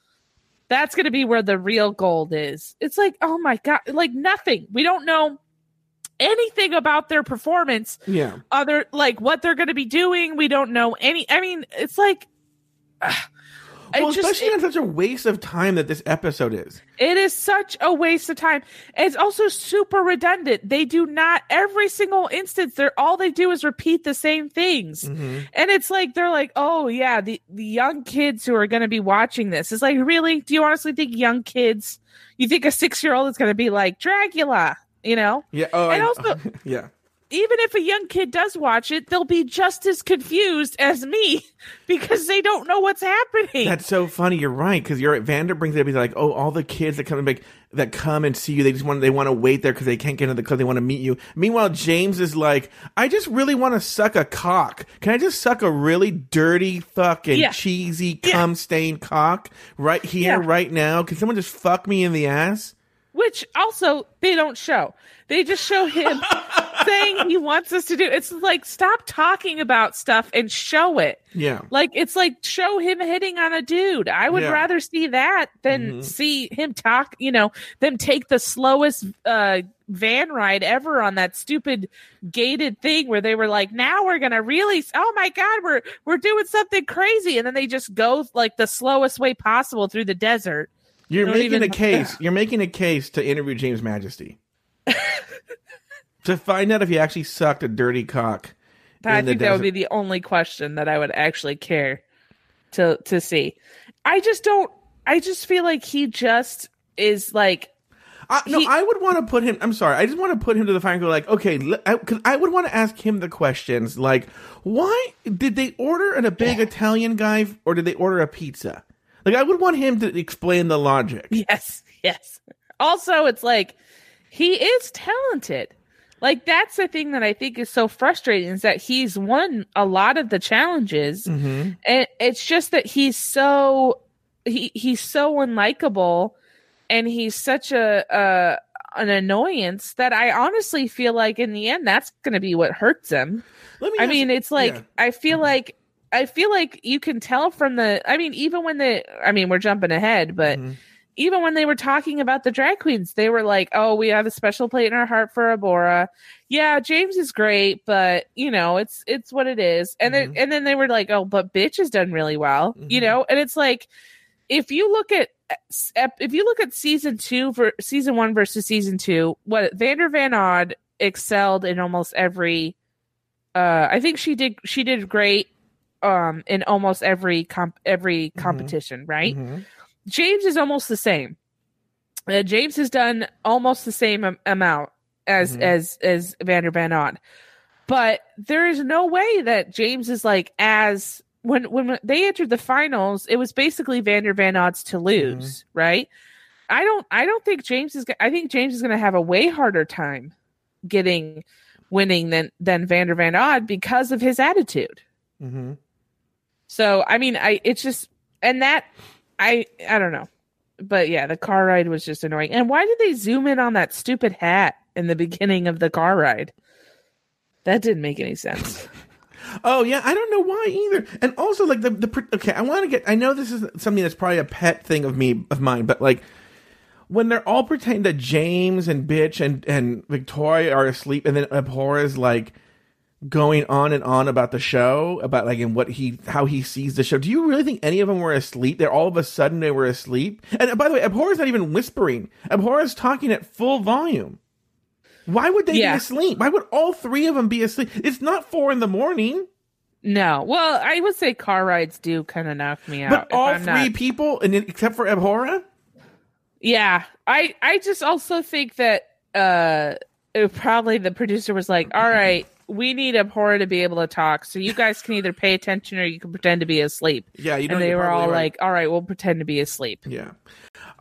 that's going to be where the real gold is. It's like, oh my god, like nothing. We don't know anything about their performance Yeah. other like what they're going to be doing. We don't know any I mean, it's like ugh, Well, just especially on such a waste of time that this episode is. it is such a waste of time. It's also super redundant. They do not every single instance. They're all they do is repeat the same things, Mhm. and it's like they're like, oh yeah, the the young kids who are going to be watching this is like, really? Do you honestly think young kids? You think a six year old is going to be like Dracula? You know, Yeah. Oh, And I- also- (laughs) yeah. Even if a young kid does watch it, they'll be just as confused as me (laughs) because they don't know what's happening. That's so funny. You're right because you're Vander brings it up. He's like, oh, all the kids that come and like that come and see you, they just want they want to wait there because they can't get into the club. They want to meet you. Meanwhile, James is like, I just really want to suck a cock. Can I just suck a really dirty, fucking Yeah. cheesy, Yeah. cum stained cock right here, Yeah. right now? Can someone just fuck me in the ass? which also they don't show. They just show him (laughs) he wants us to do. It's like stop talking about stuff and show it. Yeah. Like it's like show him hitting on a dude. I would Yeah. rather see that than Mhm. see him talk. You know, them take the slowest uh, van ride ever on that stupid gated thing where they were like, "Now we're gonna really, oh my god, we're we're doing something crazy," and then they just go like the slowest way possible through the desert. You're making even- a (laughs) case. You're making a case to interview James Majesty. (laughs) to find out if he actually sucked a dirty cock. I think that would be the only question that I would actually care to to see. I just don't. I just feel like he just is like I, no, He- I would want to put him. I'm sorry. I just want to put him to the fire and go like, okay, because I, would want to ask him the questions like, why did they order an, a big Italian guy or did they order a pizza? Like, I would want him to explain the logic. yes, (laughs) yes. Also, it's like he is talented. Like that's the thing that I think is so frustrating is that he's won a lot of the challenges, Mm-hmm. and it's just that he's so he he's so unlikable, and he's such a uh an annoyance that I honestly feel like in the end that's going to be what hurts him. Let me. I mean, it's like yeah. I feel like I feel like you can tell from the. I mean, even when the. I mean, we're jumping ahead, but Mhm. Even when they were talking about the drag queens, they were like, "Oh, we have a special plate in our heart for Abhora." Yeah, James is great, but you know, it's it's what it is. And then and then they were like, "Oh, but bitch has done really well," you Mhm. know. And it's like, if you look at if you look at season two for season one versus season two, what Vander Von Odd excelled in almost every. Uh, I think she did. She did great. Um, in almost every comp every Mhm. competition, right? James is almost the same. Uh, James has done almost the same am- amount as Mhm. as as Vander Von Odd, but there is no way that James is like as when when they entered the finals, it was basically Vander Von Odd's to lose, right? I don't I don't think James is. I think James is going to have a way harder time getting winning than than Vander Von Odd because of his attitude. Mhm. So I mean, I it's just and that I I don't know, but yeah, the car ride was just annoying. And why did they zoom in on that stupid hat in the beginning of the car ride? That didn't make any sense. (laughs) Oh yeah, I don't know why either. And also like the the okay, I want to get. I know this is something that's probably a pet thing of me of mine, but like when they're all pretending that James and Bitch and and Victoria are asleep, and then Abhor is like going on and on about the show, about like and what he how he sees the show. Do you really think any of them were asleep? They're all of a sudden they were asleep. And by the way, Abhor is not even whispering. Abhor is talking at full volume. Why would they Yeah. be asleep? Why would all three of them be asleep? It's not four in the morning. No, well, I would say car rides do kind of knock me out. But all I'm three not- people, and then, except for Abhora, yeah, I I just also think that uh probably the producer was like, all right, we need Abhora to be able to talk. So you guys can either pay attention or you can pretend to be asleep. Yeah, you know and they were all like, "All right, we'll pretend to be asleep." Yeah.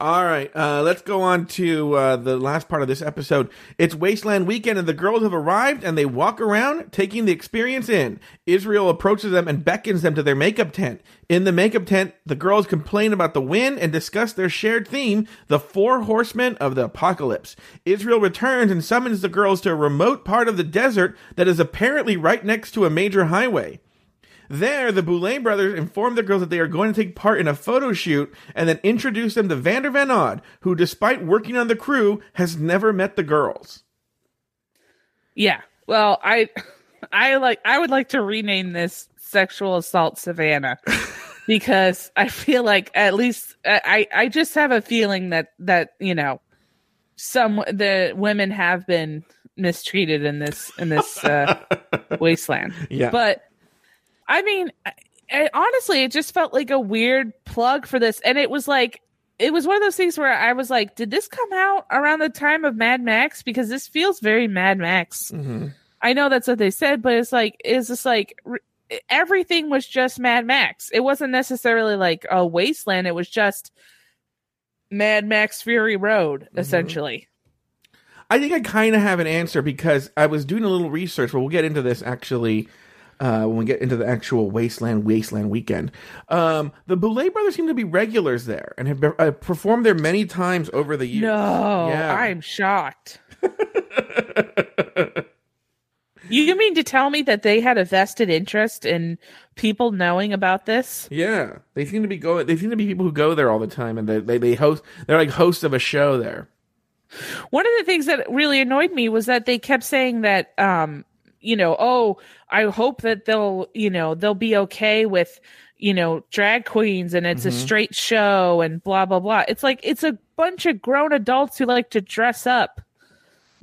All right. Uh, let's go on to uh, the last part of this episode. It's Wasteland weekend, and the girls have arrived, and they walk around, taking the experience in. Israel approaches them and beckons them to their makeup tent. In the makeup tent, the girls complain about the wind and discuss their shared theme, the four horsemen of the apocalypse. Israel returns and summons the girls to a remote part of the desert that is apparently right next to a major highway. There, the Boulet brothers inform the girls that they are going to take part in a photo shoot and then introduce them to Vander Von Odd, who, despite working on the crew, has never met the girls. Yeah. Well, I, I like. I would like to rename this "Sexual Assault Savannah" (laughs) because I feel like at least I. I just have a feeling that that you know, some the women have been mistreated in this in this uh, (laughs) wasteland. Yeah. But I mean, I, I, honestly, it just felt like a weird plug for this, and it was like it was one of those things where I was like, did this come out around the time of Mad Max? Because this feels very Mad Max. hmm I know that's what they said, but it's like, is this like r- everything was just Mad Max? It wasn't necessarily like a wasteland. It was just Mad Max Fury Road, essentially. I think I kind of have an answer because I was doing a little research, but we'll get into this actually uh, when we get into the actual Wasteland Wasteland weekend. Um, the Boulet brothers seem to be regulars there and have be- uh, performed there many times over the years. No, Yeah. I'm shocked. (laughs) you mean to tell me that they had a vested interest in people knowing about this? Yeah, they seem to be going. They seem to be people who go there all the time, and they they, they host. They're like hosts of a show there. One of the things that really annoyed me was that they kept saying that um you know, oh, I hope that they'll, you know, they'll be okay with, you know, drag queens and it's a mm-hmm. straight show and blah blah blah. It's like it's a bunch of grown adults who like to dress up.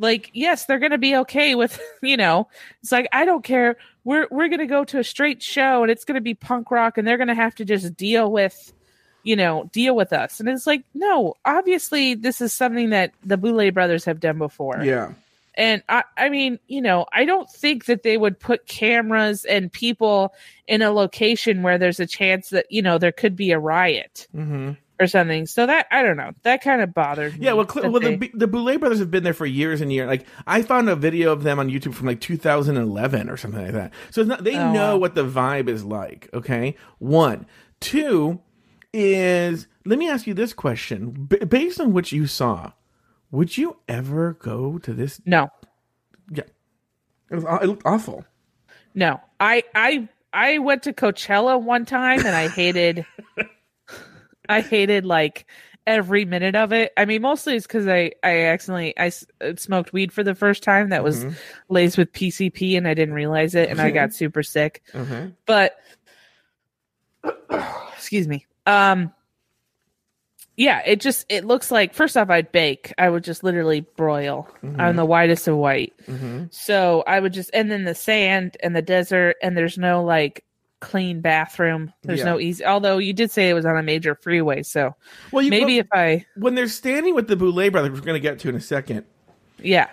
Like, yes, they're going to be okay with, (laughs) you know, it's like I don't care. We're we're going to go to a straight show and it's going to be punk rock and they're going to have to just deal with you know, deal with us. And it's like, no, obviously this is something that the Boulet brothers have done before. Yeah, And I, I mean, you know, I don't think that they would put cameras and people in a location where there's a chance that, you know, there could be a riot hmm or something. So that, I don't know, that kind of bothered me. yeah. Well, cl- well, they- the the Boulet brothers have been there for years and years. Like I found a video of them on YouTube from like 2011 or something like that. So it's not they Oh, know wow. what the vibe is like. Okay, one, two is let me ask you this question: B- based on what you saw, would you ever go to this? no, Yeah, it was it looked awful. no, I, I, I went to Coachella one time and I hated, (laughs) I hated like every minute of it. I mean, mostly it's because I, I accidentally, I s- uh, smoked weed for the first time that was Mhm. laced with PCP and I didn't realize it and I got (laughs) super sick. Okay. but (coughs) excuse me um yeah it just it looks like first off i'd bake i would just literally broil i'm the whitest of white hmm so i would just and then the sand and the desert and there's no like clean bathroom there's Yeah. no easy although you did say it was on a major freeway so Well, you, maybe well, if i when they're standing with the Boulet brothers, we're going to get to in a second, yeah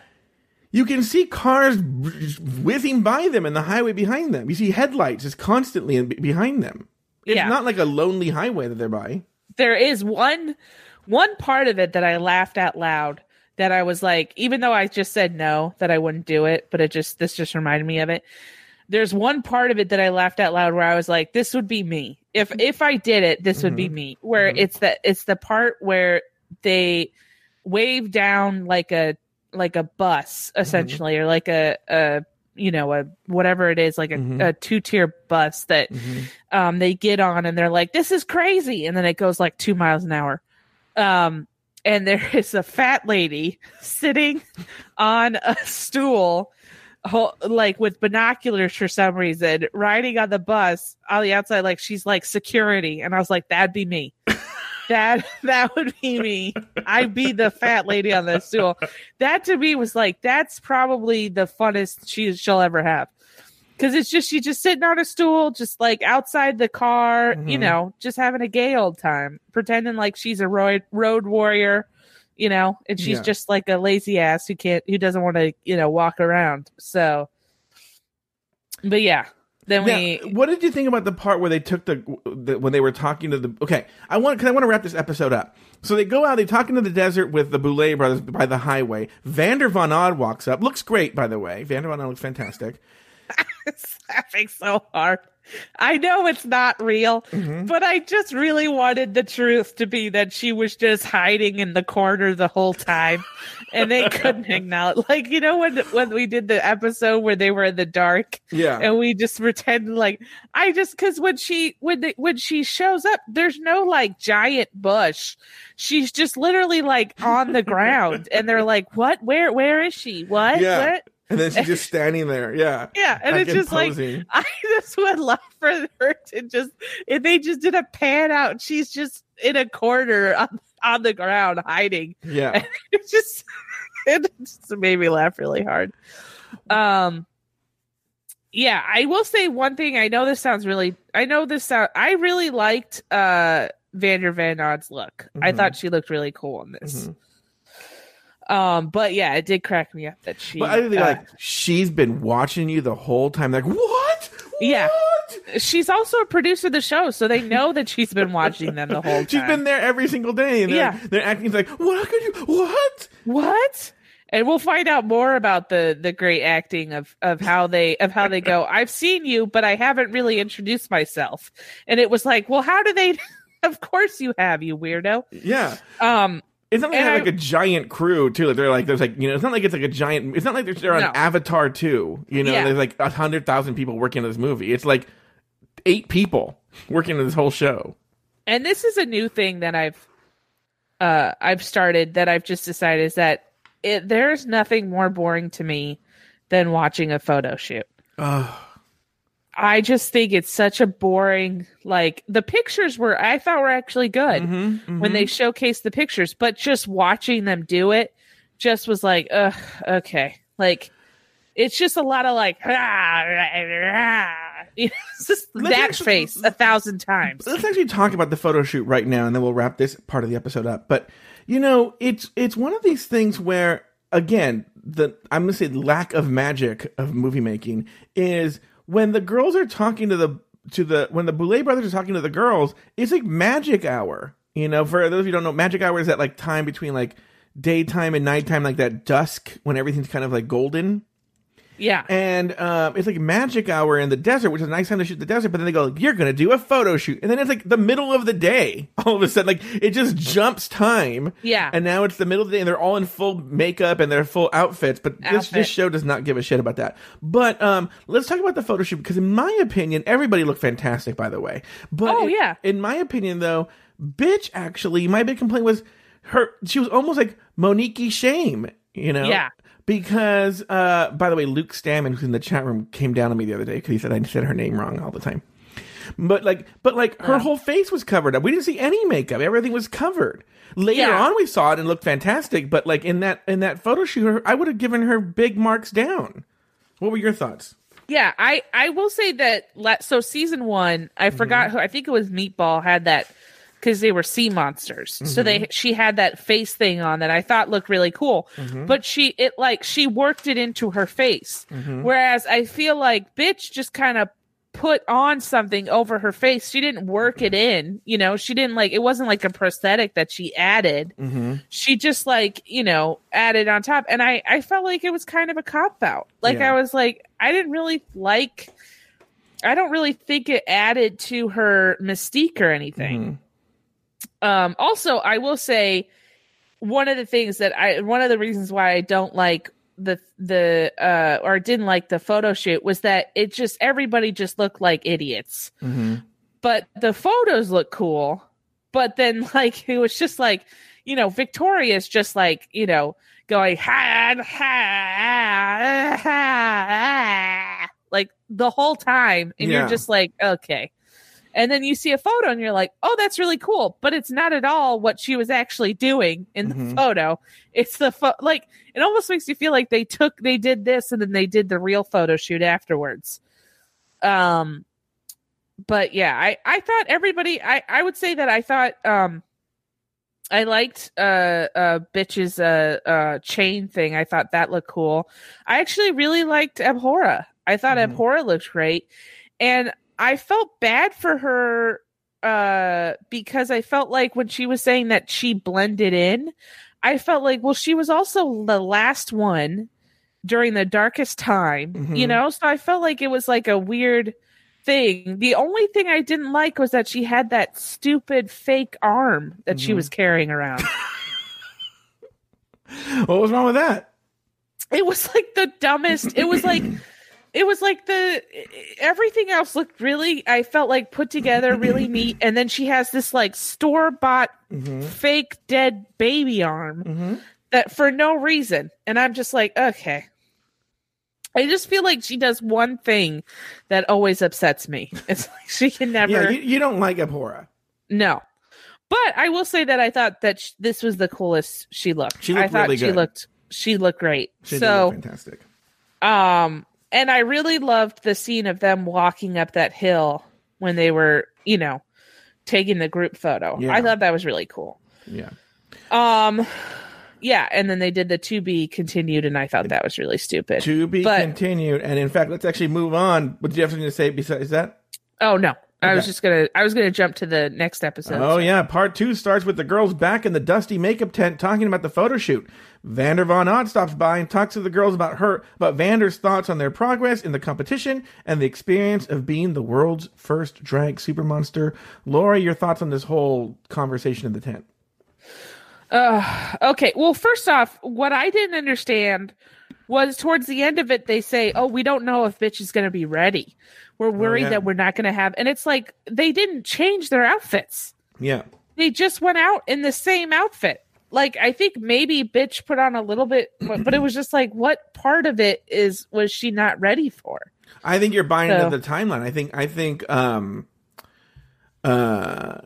you can see cars whizzing by them and the highway behind them. You see headlights just constantly in, behind them. It's Yeah. not like a lonely highway that they're by. There is one one part of it that I laughed out loud that I was like, even though I just said no, that I wouldn't do it, but it just this just reminded me of it. There's one part of it that I laughed out loud where I was like, this would be me. If if I did it, this would be me. Where Mhm. it's the it's the part where they wave down like a like a bus essentially or like a a you know a whatever it is like a, Mhm. a two tier bus that um, they get on and they're like, "This is crazy," and then it goes like two miles an hour. Um, and there (laughs) is a fat lady sitting on a stool, like with binoculars for some reason, riding on the bus on the outside, like she's like security. And I was like, "That'd be me." (laughs) that (laughs) that would be me. I'd be the fat lady on the stool. That to me was like that's probably the funnest she she'll ever have because it's just she just sitting on a stool, just like outside the car, you Mhm. know, just having a gay old time, pretending like she's a road road warrior, you know, and she's Yeah. just like a lazy ass who can't who doesn't want to you know walk around. So but yeah, then Now, we what did you think about the part where they took the, the when they were talking to the? Okay, I want because I want to wrap this episode up. So they go out, they talk into the desert with the Boulet brothers by the highway. Vander Von Odd walks up, looks great by the way. Vander Von Odd looks fantastic. (laughs) laughing so hard. I know it's not real, Mm-hmm. but I just really wanted the truth to be that she was just hiding in the corner the whole time, and they couldn't (laughs) acknowledge. Like you know when when we did the episode where they were in the dark, Yeah, and we just pretend like I just because when she when the, when she shows up, there's no like giant bush. She's just literally like on the ground, and they're like, "What? Where? Where is she? What? Yeah. What?" And then she's just standing there. Yeah, (laughs) Yeah, and it's just like. (laughs) I just would love for her to just if they just did a pan out, she's just in a corner (laughs) on, on the ground hiding. yeah. It's just it just made me laugh really hard. Um yeah, I will say one thing. I know this sounds really I know this sound I really liked uh Vander Von Odd's look. I Mhm. thought she looked really cool in this. Mhm. Um, but yeah, it did crack me up that she But I think uh, like she's been watching you the whole time. Like what? Yeah. What? she's also a producer of the show, so they know that she's been watching them the whole time. (laughs) She's been there every single day, and they're, Yeah. they're acting like, "What could you? What?" what? And we'll find out more about the the great acting of of how they of how they go. I've seen you, but I haven't really introduced myself. And it was like, well, how do they? (laughs) of course you have, you weirdo. Yeah, Um, it's not like they have I- like a giant crew too. Like they're like there's like you know, it's not like it's like a giant. It's not like they're, they're on No. Avatar too. You know, Yeah. there's like a hundred thousand people working on this movie. It's like eight people working on this whole show. and this is a new thing that I've uh I've started that I've just decided is that it, there's nothing more boring to me than watching a photo shoot. Ugh. I just think it's such a boring like the pictures were I thought were actually good Mhm, when mhm. they showcased the pictures, but just watching them do it just was like, ugh, okay. Like it's just a lot of like (laughs) you know, (laughs) it's just Let's that actually- face a thousand times. let's actually talk about the photo shoot right now, and then we'll wrap this part of the episode up. But you know, it's it's one of these things where, again, the I'm gonna say the lack of magic of movie making is when the girls are talking to the to the when the Boulet brothers are talking to the girls, it's like magic hour. You know, for those of you don't know, magic hour is that like time between like daytime and nighttime, like that dusk when everything's kind of like golden. Yeah. And um, it's like magic hour in the desert, which is a nice time to shoot the desert. But then they go, like, "You're gonna do a photo shoot," and then it's like the middle of the day. (laughs) All of a sudden, like it just jumps time. Yeah. And now it's the middle of the day, and they're all in full makeup and their full outfits. But this Outfit. this show does not give a shit about that. But um, let's talk about the photo shoot because, in my opinion, everybody looked fantastic. By the way, but Oh, in- yeah. in my opinion, though, bitch, actually, my big complaint was her. She was almost like Monique Shame. You know. Yeah. Because, uh, by the way, Luke Stammen, who's in the chat room, came down on me the other day because he said I said her name wrong all the time. But like, but like, her Yeah. whole face was covered up. We didn't see any makeup. Everything was covered. Later Yeah. on, we saw it and looked fantastic. But like in that in that photo shoot, I would have given her big marks down. What were your thoughts? Yeah, I I will say that so season 1, I Mm-hmm. forgot who I think it was Meatball had that cuz they were sea monsters. So Mm-hmm. they she had that face thing on that I thought looked really cool. Mm-hmm. But she it like she worked it into her face. Mm-hmm. Whereas I feel like bitch just kind of put on something over her face. She didn't work it in, you know. She didn't like it wasn't like a prosthetic that she added. Mm-hmm. She just like, you know, added on top and I I felt like it was kind of a cop out. Like Yeah. I was like I didn't really like I don't really think it added to her mystique or anything. Um, also, I will say one of the things that I one of the reasons why I don't like the the uh or didn't like the photo shoot was that it just everybody just looked like idiots. Mm-hmm. But the photos look cool. But then (laughs) like it was just like, you know, Victoria's just like, you know, going ha ha, ha like the whole time and Yeah. you're just like, okay. And then you see a photo and you're like, oh, that's really cool. But it's not at all what she was actually doing in the Mhm. photo. It's the pho- like, it almost makes you feel like they took, they did this and then they did the real photo shoot afterwards. Um, but yeah, I, I thought everybody, I, I would say that I thought, um, I liked uh uh bitch's uh uh chain thing. I thought that looked cool. I actually really liked Abhora. I thought Mhm. Abhora looked great. And I felt bad for her uh because I felt like when she was saying that she blended in, I felt like well she was also the last one during the darkest time, you Mhm. know? So I felt like it was like a weird thing. The only thing I didn't like was that she had that stupid fake arm that she Mhm. was carrying around. (laughs) What was wrong with that? it was like the dumbest. It was like (clears throat) it was like the everything else looked really I felt like put together really (laughs) neat and then she has this like store bought Mm-hmm. fake dead baby arm Mm-hmm. that for no reason and I'm just like okay. I just feel like she does one thing that always upsets me. (laughs) It's like she can never Yeah, you, you don't like Abhora. No. But I will say that I thought that sh- this was the coolest she looked. She looked I thought really she looked she looked great. She so, fantastic. um and I really loved the scene of them walking up that hill when they were, you know, taking the group photo. Yeah. I thought that was really cool. Yeah. Um yeah, and then they did the to be continued and I thought that was really stupid. To be But- continued. And in fact, let's actually move on. What do you have something to say besides that? oh no. I was just going to I was to jump to the next episode. Oh yeah, part two starts with the girls back in the dusty makeup tent talking about the photo shoot. Vander Von Odd stops by and talks to the girls about her about Vander's thoughts on their progress in the competition and the experience of being the world's first drag super monster. Laura, your thoughts on this whole conversation in the tent? Uh, okay. Well, first off, what I didn't understand was towards the end of it, they say, "Oh, we don't know if bitch is going to be ready. We're worried yeah. that we're not going to have." And it's like they didn't change their outfits; Yeah. they just went out in the same outfit. Like I think maybe bitch put on a little bit, but, but it was just like, what part of it is was she not ready for? I think you're buying So- into the timeline. I think I think um uh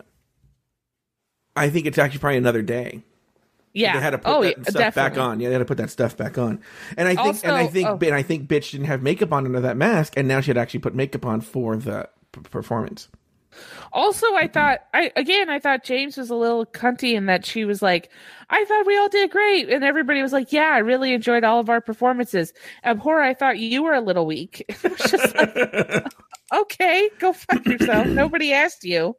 I think it's actually probably another day. Yeah. They had to put oh, that yeah, stuff back on. Yeah, they had to put that stuff back on. And I think and I think oh. and I think bitch didn't have makeup on under that mask and now she had actually put makeup on for the p- performance. Also, I thought I again I thought James was a little cunty in that she was like, I thought we all did great, and everybody was like, Yeah, I really enjoyed all of our performances. Abhor, I thought you were a little weak. (laughs) Just like, (laughs) okay, go fuck yourself. Nobody asked you.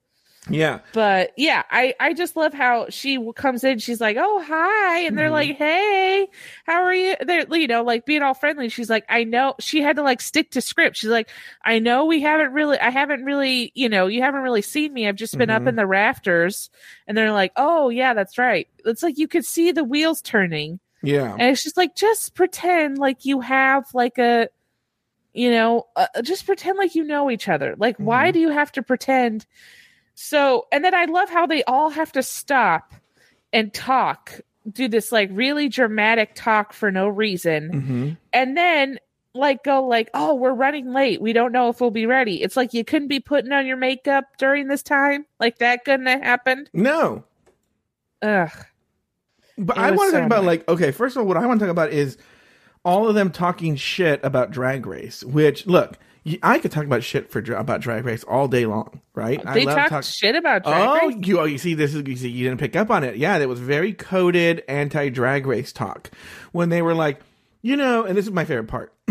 Yeah. But yeah, I I just love how she comes in. She's like, "Oh hi," and they're Mhm. like, "Hey, how are you?" They're you know like being all friendly. She's like, "I know." She had to like stick to script. She's like, "I know we haven't really, I haven't really, you know, you haven't really seen me. I've just been up Mhm. in the rafters." And they're like, "Oh yeah, that's right." It's like you could see the wheels turning, Yeah. and it's just like just pretend like you have like a. You know, uh, just pretend like you know each other. Like, why Mhm. do you have to pretend? So, and then I love how they all have to stop and talk, do this like really dramatic talk for no reason, Mhm. and then like go like, "Oh, we're running late. We don't know if we'll be ready." It's like you couldn't be putting on your makeup during this time. Like that couldn't have happened. No. Ugh. But It I want to so talk about like okay, first of all, what I want to talk about is all of them talking shit about Drag Race. Which look, I could talk about shit for about Drag Race all day long, right? They I love talked talk- shit about Drag Oh, Race. you oh, you see this is you see you didn't pick up on it. Yeah, that was very coded anti Drag Race talk when they were like, you know, and this is my favorite part. (clears throat)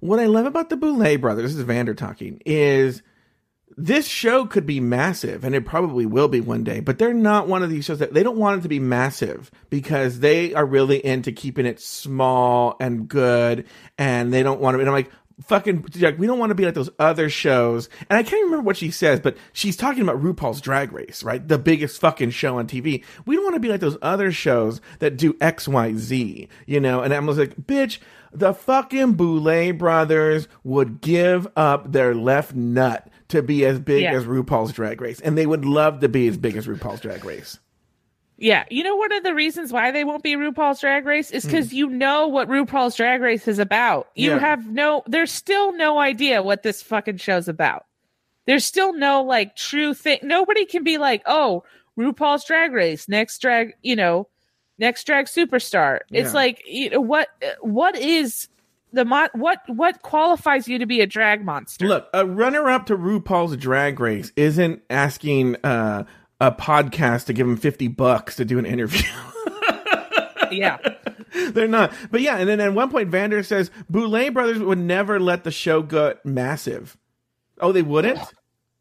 what I love about the Boulet brothers, this is Vander talking, is this show could be massive and it probably will be one day, but they're not one of these shows that they don't want it to be massive because they are really into keeping it small and good and they don't want to. And I'm like, fucking, like, we don't want to be like those other shows. And I can't remember what she says, but she's talking about RuPaul's Drag Race, right? The biggest fucking show on TV. We don't want to be like those other shows that do X, Y, Z, you know? And I'm like, bitch, the fucking Boulet brothers would give up their left nut to be as big Yeah. as RuPaul's Drag Race, and they would love to be as big as RuPaul's Drag Race. Yeah, you know one of the reasons why they won't be RuPaul's Drag Race is mm. because you know what RuPaul's Drag Race is about. You Yeah. have no, there's still no idea what this fucking show's about. There's still no like true thing. Nobody can be like, oh, RuPaul's Drag Race next drag, you know, next drag superstar. It's Yeah. like, you know, what what is the mon- what what qualifies you to be a drag monster? Look, a runner-up to RuPaul's Drag Race isn't asking uh, a podcast to give him 50 bucks to do an interview. (laughs) Yeah. They're not. But yeah, and then at one point Vander says Boulet Brothers would never let the show go massive. Oh, they wouldn't?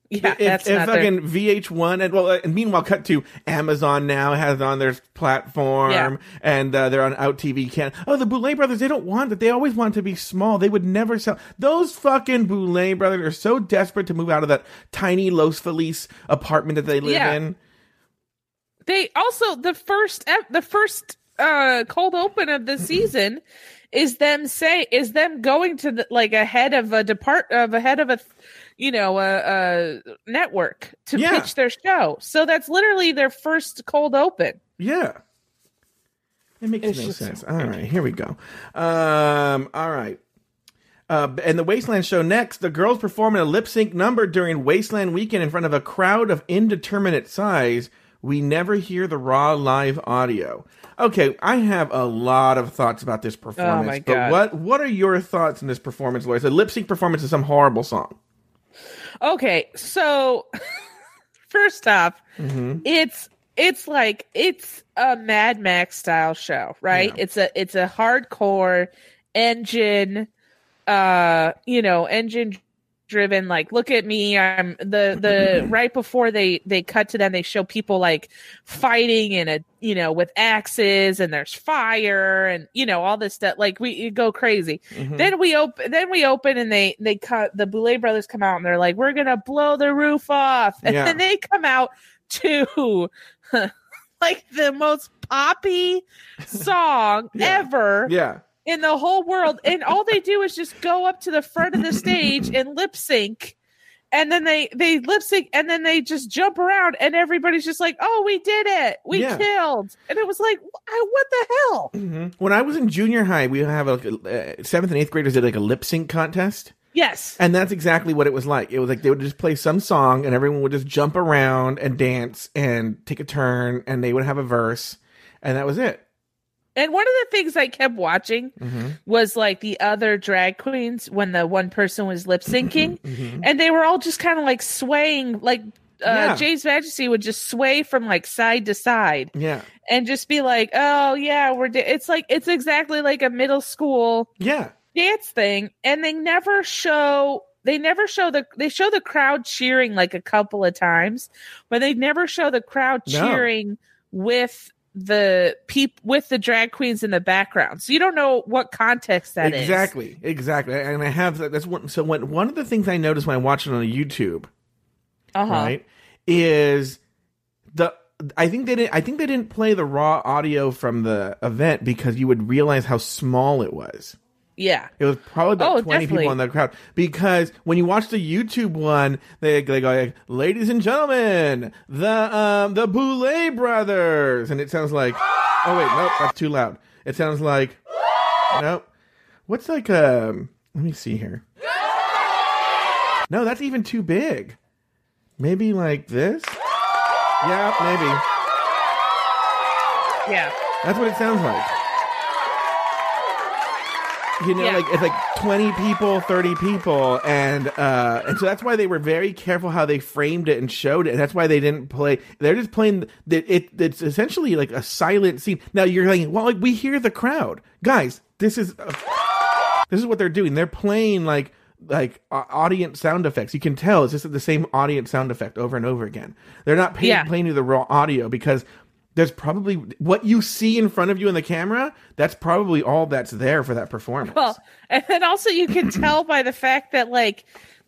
Yeah, if, that's if not their- fucking VH1 and well, and meanwhile, cut to Amazon now has it on their platform, Yeah. and uh, they're on Out TV. Can oh the Boulet brothers? They don't want that. They always want to be small. They would never sell. Those fucking Boulet brothers are so desperate to move out of that tiny Los Feliz apartment that they live Yeah. in. they also the first the first uh cold open of the (clears throat) season is them say is them going to the, like ahead of a depart of ahead of a you know a, a network to Yeah. pitch their show so that's literally their first cold open Yeah. It makes It's no just- sense. All right, here we go. Um, all right. Uh, and the Wasteland show next. The girls perform a lip sync number during Wasteland weekend in front of a crowd of indeterminate size. We never hear the raw live audio. Okay, I have a lot of thoughts about this performance. Oh my But what what are your thoughts on this performance, Laura? It's a lip sync performance of some horrible song. Okay so (laughs) first off Mm-hmm. it's it's like it's a mad max style show right Yeah. it's a it's a hardcore engine uh you know engine driven like look at me i'm the the (clears throat) right before they they cut to them they show people like fighting in a you know with axes and there's fire and you know all this stuff like we you go crazy Mhm. then we open then we open and they they cut the Boulet brothers come out and they're like we're gonna blow the roof off and Yeah. then (laughs) they come out to (laughs) like the most poppy song Yeah. ever yeah, in the whole world and all they do is just go up to the front of the stage and lip sync and then they they lip sync and then they just jump around and everybody's just like oh we did it we Yeah. killed and it was like "I- what the hell Mhm. when I was in junior high, we have a uh, seventh and eighth graders did like a lip sync contest. yes And that's exactly what it was like. It was like they would just play some song and everyone would just jump around and dance and take a turn and they would have a verse and that was it. And one of the things I kept watching Mm-hmm. was like the other drag queens when the one person was lip syncing, Mm-hmm. and they were all just kind of like swaying, like Yeah. uh, James Majesty would just sway from like side to side Yeah. and just be like, "Oh yeah, we're." Da-. It's like it's exactly like a middle school Yeah. dance thing, and they never show. They never show the. They show the crowd cheering like a couple of times, but they never show the crowd No. cheering with the peep with the drag queens in the background. So you don't know what context that is. exactly. Exactly. And I have that. That's one. So when, one of the things I noticed when I watched it on YouTube, Uh-huh. right, is the. I think they didn't. I think they didn't play the raw audio from the event because you would realize how small it was. Yeah. It was probably about Oh, 20 definitely. people in the crowd. Because when you watch the YouTube one, they, they go, like, ladies and gentlemen, the um, the Boulet brothers. And it sounds like, oh, wait, nope, that's too loud. It sounds like, nope. What's like, um, let me see here. No, that's even too big. Maybe like this? Yeah, maybe. Yeah. That's what it sounds like. You know, Yeah. like it's like twenty people, thirty people, and uh, and so that's why they were very careful how they framed it and showed it. And that's why they didn't play. They're just playing. It, it it's essentially like a silent scene. Now you're like, well, like we hear the crowd, guys. This is uh, this is what they're doing. They're playing like like uh, audience sound effects. You can tell it's just the same audience sound effect over and over again. They're not pay- Yeah. playing you the raw audio because there's probably what you see in front of you in the camera. That's probably all that's there for that performance. Well, and then also you can (clears throat) tell by the fact that like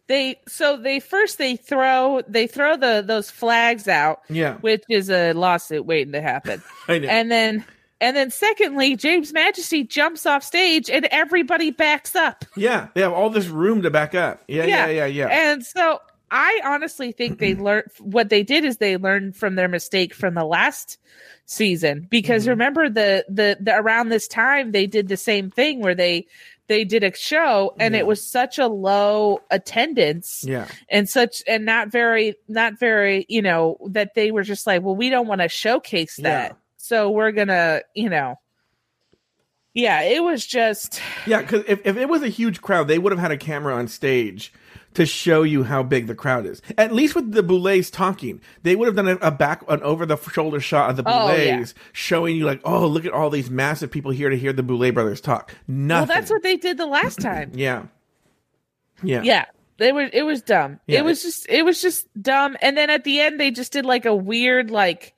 they so they first they throw they throw the those flags out, yeah, which is a lawsuit waiting to happen. (laughs) I know. and then and then secondly, James Majesty jumps off stage and everybody backs up. yeah, they have all this room to back up. Yeah, yeah, yeah, yeah. And so I honestly think they (clears throat) learned what they did is they learned from their mistake from the last season because Mhm. remember the, the the around this time they did the same thing where they they did a show and Yeah. it was such a low attendance yeah, and such and not very not very you know that they were just like well we don't want to showcase that Yeah. so we're gonna you know yeah it was just yeah. Because if, if it was a huge crowd, they would have had a camera on stage to show you how big the crowd is. At least with the Boulets talking, they would have done a, a back, an over the shoulder shot of the Oh, Boulets yeah. showing you like, oh, look at all these massive people here to hear the Boulet brothers talk. Well, that's what they did the last time. (clears throat) yeah. Yeah. yeah. They were it was dumb. Yeah. It was just it was just dumb. And then at the end they just did like a weird like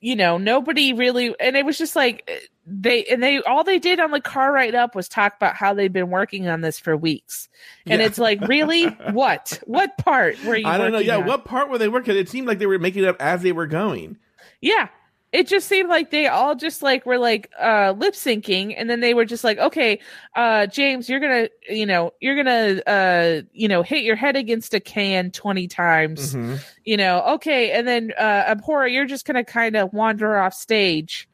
you know, nobody really and it was just like they and they all they did on the car ride up was talk about how they've been working on this for weeks. And Yeah. it's like, really? (laughs) what? What part were you I don't know. Yeah, on? what part were they working? It seemed like they were making it up as they were going. Yeah. It just seemed like they all just like were like uh lip syncing and then they were just like, okay, uh James, you're gonna you know, you're gonna uh you know, hit your head against a can twenty times. Mhm. You know, okay, and then uh Abhora, you're just gonna kind of wander off stage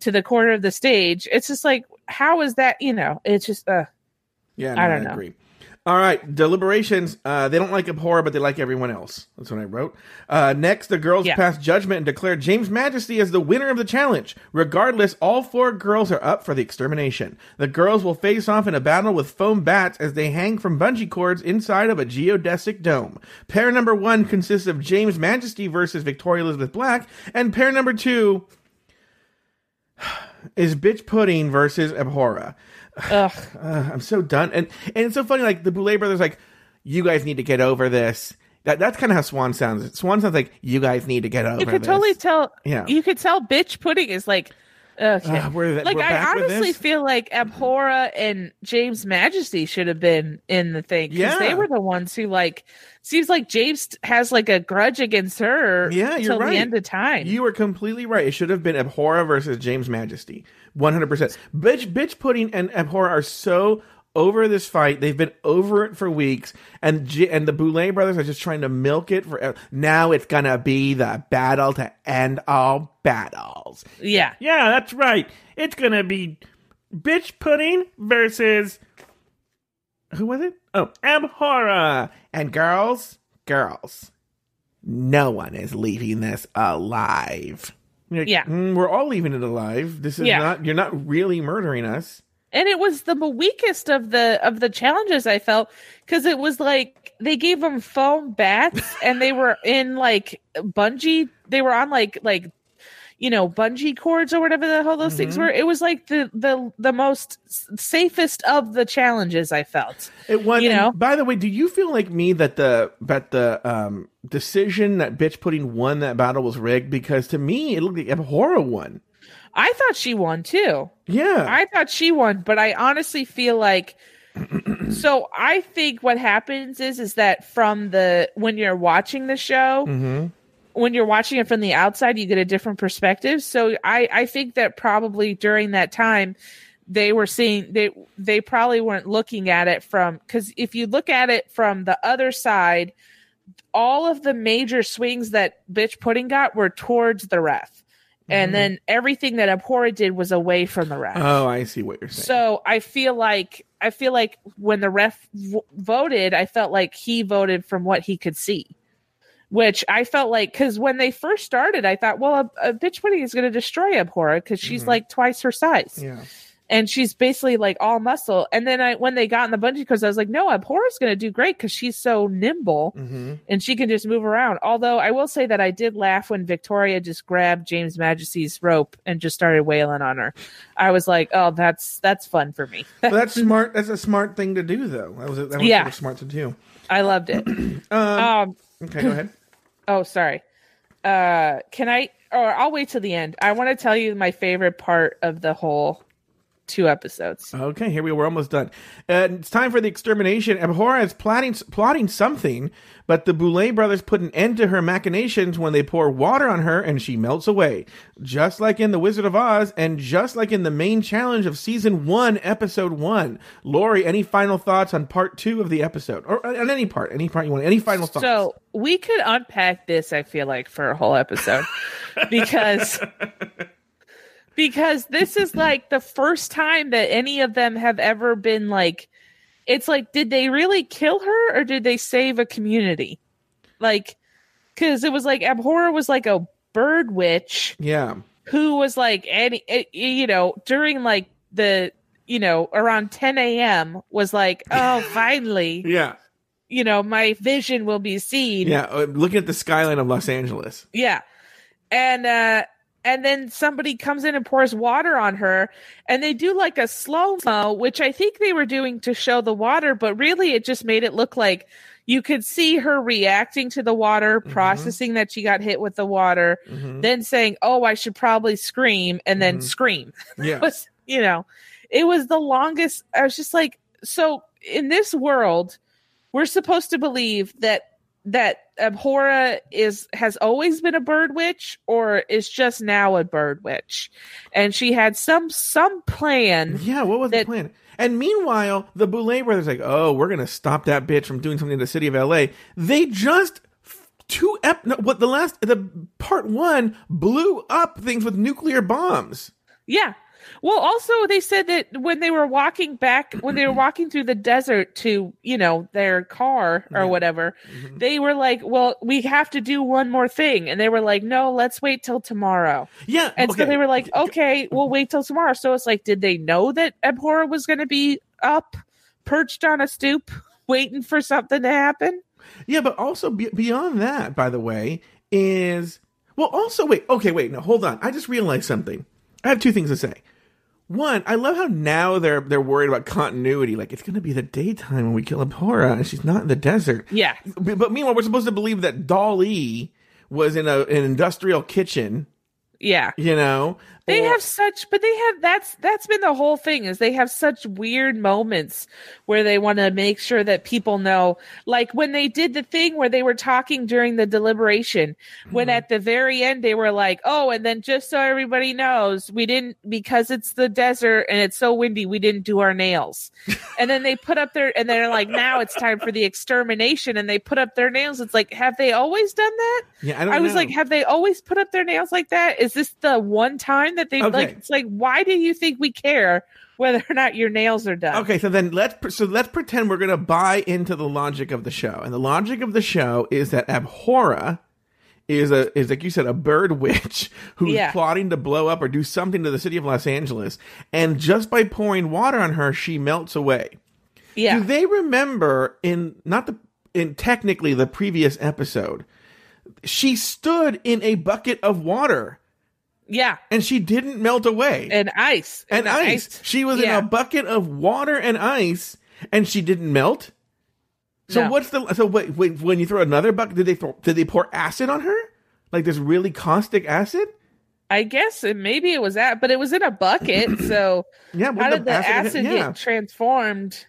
to the corner of the stage. It's just like, how is that, you know, it's just uh Yeah, I don't know. agree. All right, deliberations. Uh, they don't like Abhora, but they like everyone else. That's what I wrote. Uh, next, the girls Yeah. pass judgment and declare James Majesty as the winner of the challenge. Regardless, all four girls are up for the extermination. The girls will face off in a battle with foam bats as they hang from bungee cords inside of a geodesic dome. Pair number one consists of James Majesty versus Victoria Elizabeth Black, and pair number two is Bitch Pudding versus Abhora. ugh. (sighs) Uh, I'm so done. And and it's so funny. Like the Boulet brothers, like you guys need to get over this. That that's kind of how Swan sounds. Swan sounds like you guys need to get over. You could this. totally tell Yeah. you could tell bitch pudding is like okay. Uh, we're, like we're I honestly feel like Abhora and James Majesty should have been in the thing because Yeah. they were the ones who like seems like James has like a grudge against her. Yeah, you're right. the end of time. You were completely right. It should have been Abhora versus James Majesty. 100%. Bitch, bitch Pudding and Abhora are so over this fight. They've been over it for weeks. And J- and the Boulet brothers are just trying to milk it for. Now it's going to be the battle to end all battles. yeah, Yeah, that's right. It's gonna be bitch pudding versus who was it? Oh, Abhora. And girls, girls, no one is leaving this alive. Like, Yeah. "Mm, we're all leaving it alive. This is Yeah. not. You're not really murdering us. And it was the weakest of the of the challenges I felt because it was like they gave them foam bats (laughs) and they were in like bungee. They were on like like you know bungee cords or whatever the hell those things Mhm. were. It was like the the the most safest of the challenges I felt. It was You know? By the way, do you feel like me that the that the um decision that Bitch Pudding won that battle was rigged? Because to me, it looked like a Abhora won. I thought she won too. Yeah. I thought she won, but I honestly feel like (clears throat) so I think what happens is is that from the when you're watching the show, mm-hmm. when you're watching it from the outside, you get a different perspective. So I I think that probably during that time they were seeing they they probably weren't looking at it from because if you look at it from the other side, all of the major swings that bitch pudding got were towards the ref. And then everything that Abhora did was away from the ref. Oh, I see what you're saying. So I feel like I feel like when the ref v- voted, I felt like he voted from what he could see, which I felt like because when they first started, I thought, well, a, a bitch pudding is going to destroy Abhora because she's Mhm. like twice her size yeah. And she's basically like all muscle. And then I when they got in the bungee cords, I was like, no, Abhora's going to do great because she's so nimble Mm-hmm. and she can just move around. Although I will say that I did laugh when Victoria just grabbed James Majesty's rope and just started wailing on her. I was like, oh, that's that's fun for me. Well, that's (laughs) smart. That's a smart thing to do, though. That was that was Yeah. smart to do. I loved it. (clears throat) Um, Um, okay, go ahead. (clears throat) oh, sorry. Uh, can I? Or I'll wait till the end. I want to tell you my favorite part of the whole two episodes. Okay, here we we're almost done. Uh, it's time for the extermination. Abhora is plotting plotting something, but the Boulet brothers put an end to her machinations when they pour water on her and she melts away, just like in The Wizard of Oz, and just like in the main challenge of season one, episode one. Lori, any final thoughts on part two of the episode, or on any part, any part you want? Any final thoughts? So we could unpack this. I feel like for a whole episode (laughs) because because this is like the first time that any of them have ever been like. It's like, did they really kill her or did they save a community? Like, because it was like Abhora was like a bird witch yeah, who was like any eh, you know during like the you know around 10 a.m was like (laughs) oh finally yeah, you know, my vision will be seen. Yeah, uh, looking at the skyline of Los Angeles. Yeah. And uh and then somebody comes in and pours water on her and they do like a slow mo which i think they were doing to show the water but really it just made it look like you could see her reacting to the water Mhm. processing that she got hit with the water Mhm. then saying oh i should probably scream and then Mhm. scream (laughs) Yeah. was you know it was the longest i was just like so in this world we're supposed to believe that that abhora is has always been a bird witch or is just now a bird witch and she had some some plan Yeah, what was the plan? And meanwhile, the Boulet brothers like, oh, we're gonna stop that bitch from doing something in the city of L.A. They just two ep no, what the last the part one blew up things with nuclear bombs. yeah well also they said that when they were walking back when they were (clears throat) walking through the desert to you know their car or Yeah. whatever Mhm. they were like well we have to do one more thing and they were like no let's wait till tomorrow Yeah, And so they were like, okay, we'll wait till tomorrow. So it's like, did they know that Abhora was going to be up, perched on a stoop, waiting for something to happen? Yeah, but also be- beyond that, by the way, is well. Also, wait. Okay, wait. No, hold on. I just realized something. I have two things to say. One, I love how now they're they're worried about continuity. Like it's going to be the daytime when we kill Abhora, and she's not in the desert. Yeah. But but meanwhile, we're supposed to believe that Dolly was in a, an industrial kitchen. Yeah. You know, They have such, but they have that's that's been the whole thing is they have such weird moments where they want to make sure that people know. Like when they did the thing where they were talking during the deliberation, when Mhm. at the very end they were like, "Oh, and then just so everybody knows, we didn't because it's the desert and it's so windy, we didn't do our nails." and then they put up their and they're like, "Now it's time for the extermination," and they put up their nails. It's like, have they always done that? yeah. I don't. I was know. like, have they always put up their nails like that? Is this the one time that they Okay. like? It's like, why do you think we care whether or not your nails are done? Okay, so then let's so let's pretend we're gonna buy into the logic of the show, and the logic of the show is that Abhora is a is like you said a bird witch who's Yeah. plotting to blow up or do something to the city of Los Angeles, and just by pouring water on her, she melts away. Yeah, Do they remember in not the in technically the previous episode? She stood in a bucket of water yeah, and she didn't melt away and ice and the ice. She was yeah. in a bucket of water and ice, and she didn't melt. So No. what's the so wait, wait, when you throw another bucket? Did they throw, did they pour acid on her? Like this really caustic acid? I guess it, maybe it was that, but it was in a bucket. so (clears throat) Yeah. how did the acid yeah. get transformed?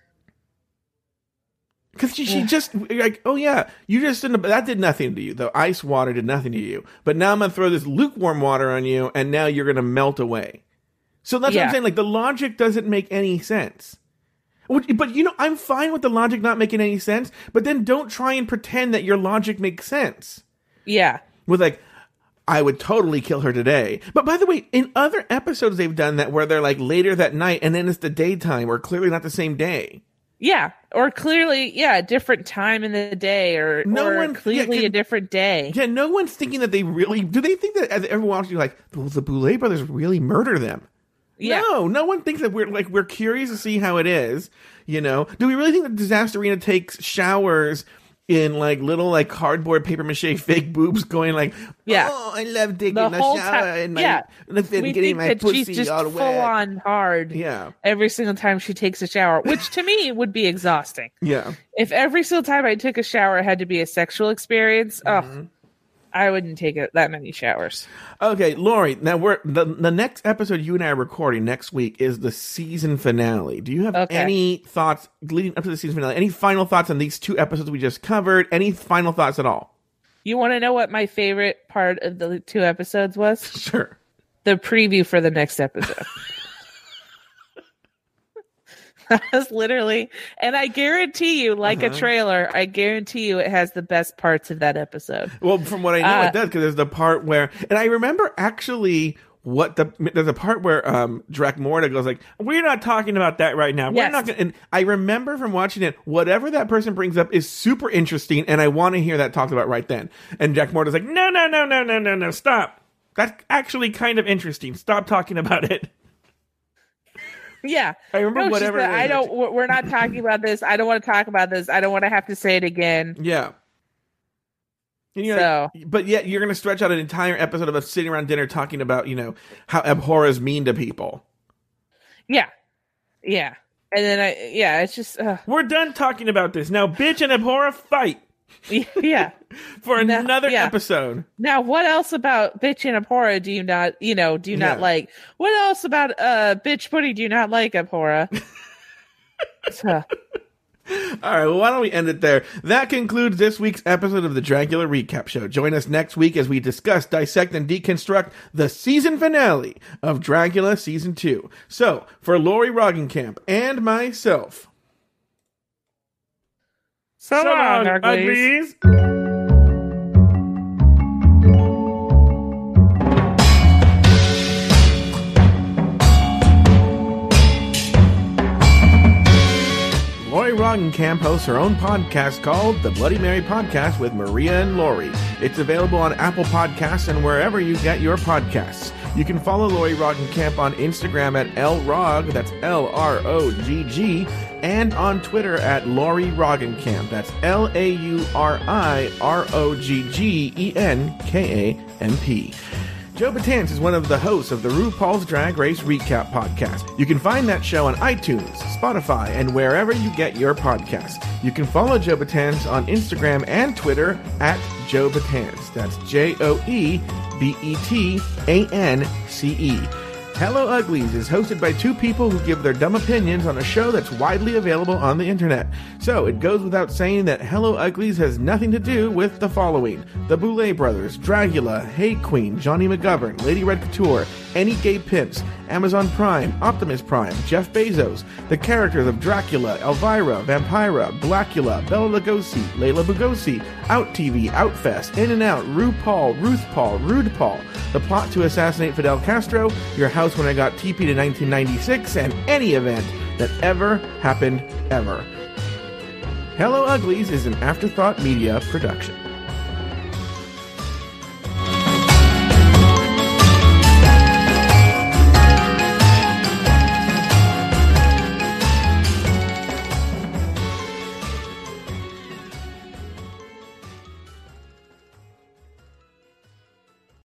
Because she, she just like, oh yeah, you just didn't. That did nothing to you. The ice water did nothing to you. But now I'm gonna throw this lukewarm water on you, and now you're gonna melt away. So that's what I'm saying. Like the logic doesn't make any sense. Which- But you know, I'm fine with the logic not making any sense. But then don't try and pretend that your logic makes sense. Yeah, With like, I would totally kill her today. But by the way, in other episodes they've done that where they're like later that night, and then it's the daytime, or clearly not the same day. Yeah, or clearly, yeah, a different time in the day, or No or one- yeah, can- a different day. Yeah, no one's thinking that they really do. They think that as everyone watching, like, well, the Boulet brothers really murder them. Yeah. No, no one thinks that we're like we're curious to see how it is. You know, do we really think that Disasterina takes showers in like little like cardboard paper mache (laughs) fake boobs, going like, Yeah. oh, I love taking The a shower time- and my yeah. and We getting think my that she's pussy just all full wet. on hard Yeah, every single time she takes a shower, which to me would be exhausting. yeah. If every single time I took a shower it had to be a sexual experience, Mm-hmm. oh, I wouldn't take it that many showers. Okay, Lori. Now we're the the next episode you and I are recording next week is the season finale. Do you have Okay. any thoughts leading up to the season finale? Any final thoughts on these two episodes we just covered? Any final thoughts at all? You want to know what my favorite part of the two episodes was? (laughs) Sure. The preview for the next episode. (laughs) That was literally, and I guarantee you, like a Uh-huh. trailer, I guarantee you it has the best parts of that episode. Well, from what I know, Uh, it does because there's the part where, and I remember actually what the there's a part where um Dracmorda goes like, "We're not talking about that right now. We're not." Gonna, and I remember from watching it, whatever that person brings up is super interesting, and I want to hear that talked about right then. And Jack Dracmorda's like, "No, no, no, no, no, no, no, stop. That's actually kind of interesting. Stop talking about it." Yeah. I remember No, whatever. I don't. we're we're not talking about this. I don't want to talk about this. I don't want to have to say it again. Yeah. And you're So like- but yet you're going to stretch out an entire episode of us sitting around dinner talking about, you know, how Abhora is mean to people. yeah, yeah. And then I yeah, it's just uh, We're done talking about this. Now, bitch and Abhora fight (laughs) yeah. for No, another yeah. episode. Now, what else about bitch and Abhora do you not, you know, do you not Yeah. like? What else about uh bitch pudding do you not like, Abhora? (laughs) so, All right, well, why don't we end it there? That concludes this week's episode of the Dragula Recap Show. Join us next week as we discuss, dissect, and deconstruct the season finale of Dragula Season 2. So, for Lori Roggenkamp and myself, so, long, uglies. Lori Roggenkamp hosts her own podcast called The Bloody Mary Podcast with Maria and Lori. It's available on Apple Podcasts and wherever you get your podcasts. You can follow Lori Roggenkamp on Instagram at LROGG, that's L R O G G, and on Twitter at Lori Roggenkamp, that's L A U R I R O G G E N K A M P. Joe Betance is one of the hosts of the RuPaul's Drag Race Recap podcast. You can find that show on iTunes, Spotify, and wherever you get your podcasts. You can follow Joe Betance on Instagram and Twitter at Joe Betance. That's J O E B E T A N C E. Hello Uglies is hosted by two people who give their dumb opinions on a show that's widely available on the internet. So it goes without saying that Hello Uglies has nothing to do with the following The Boulet Brothers, Dragula, Hate Queen, Johnny McGovern, Lady Red Couture, Any Gay Pimps, Amazon Prime, Optimus Prime, Jeff Bezos, the characters of Dracula, Elvira, Vampira, Blackula, Bela Lugosi, Layla Bugosi, Out TV, Outfest, In and Out, RuPaul, Ruth Paul, Rude Paul, the plot to assassinate Fidel Castro, your house when I got TP to 1996, and any event that ever happened ever. Hello Uglies is an Afterthought Media production.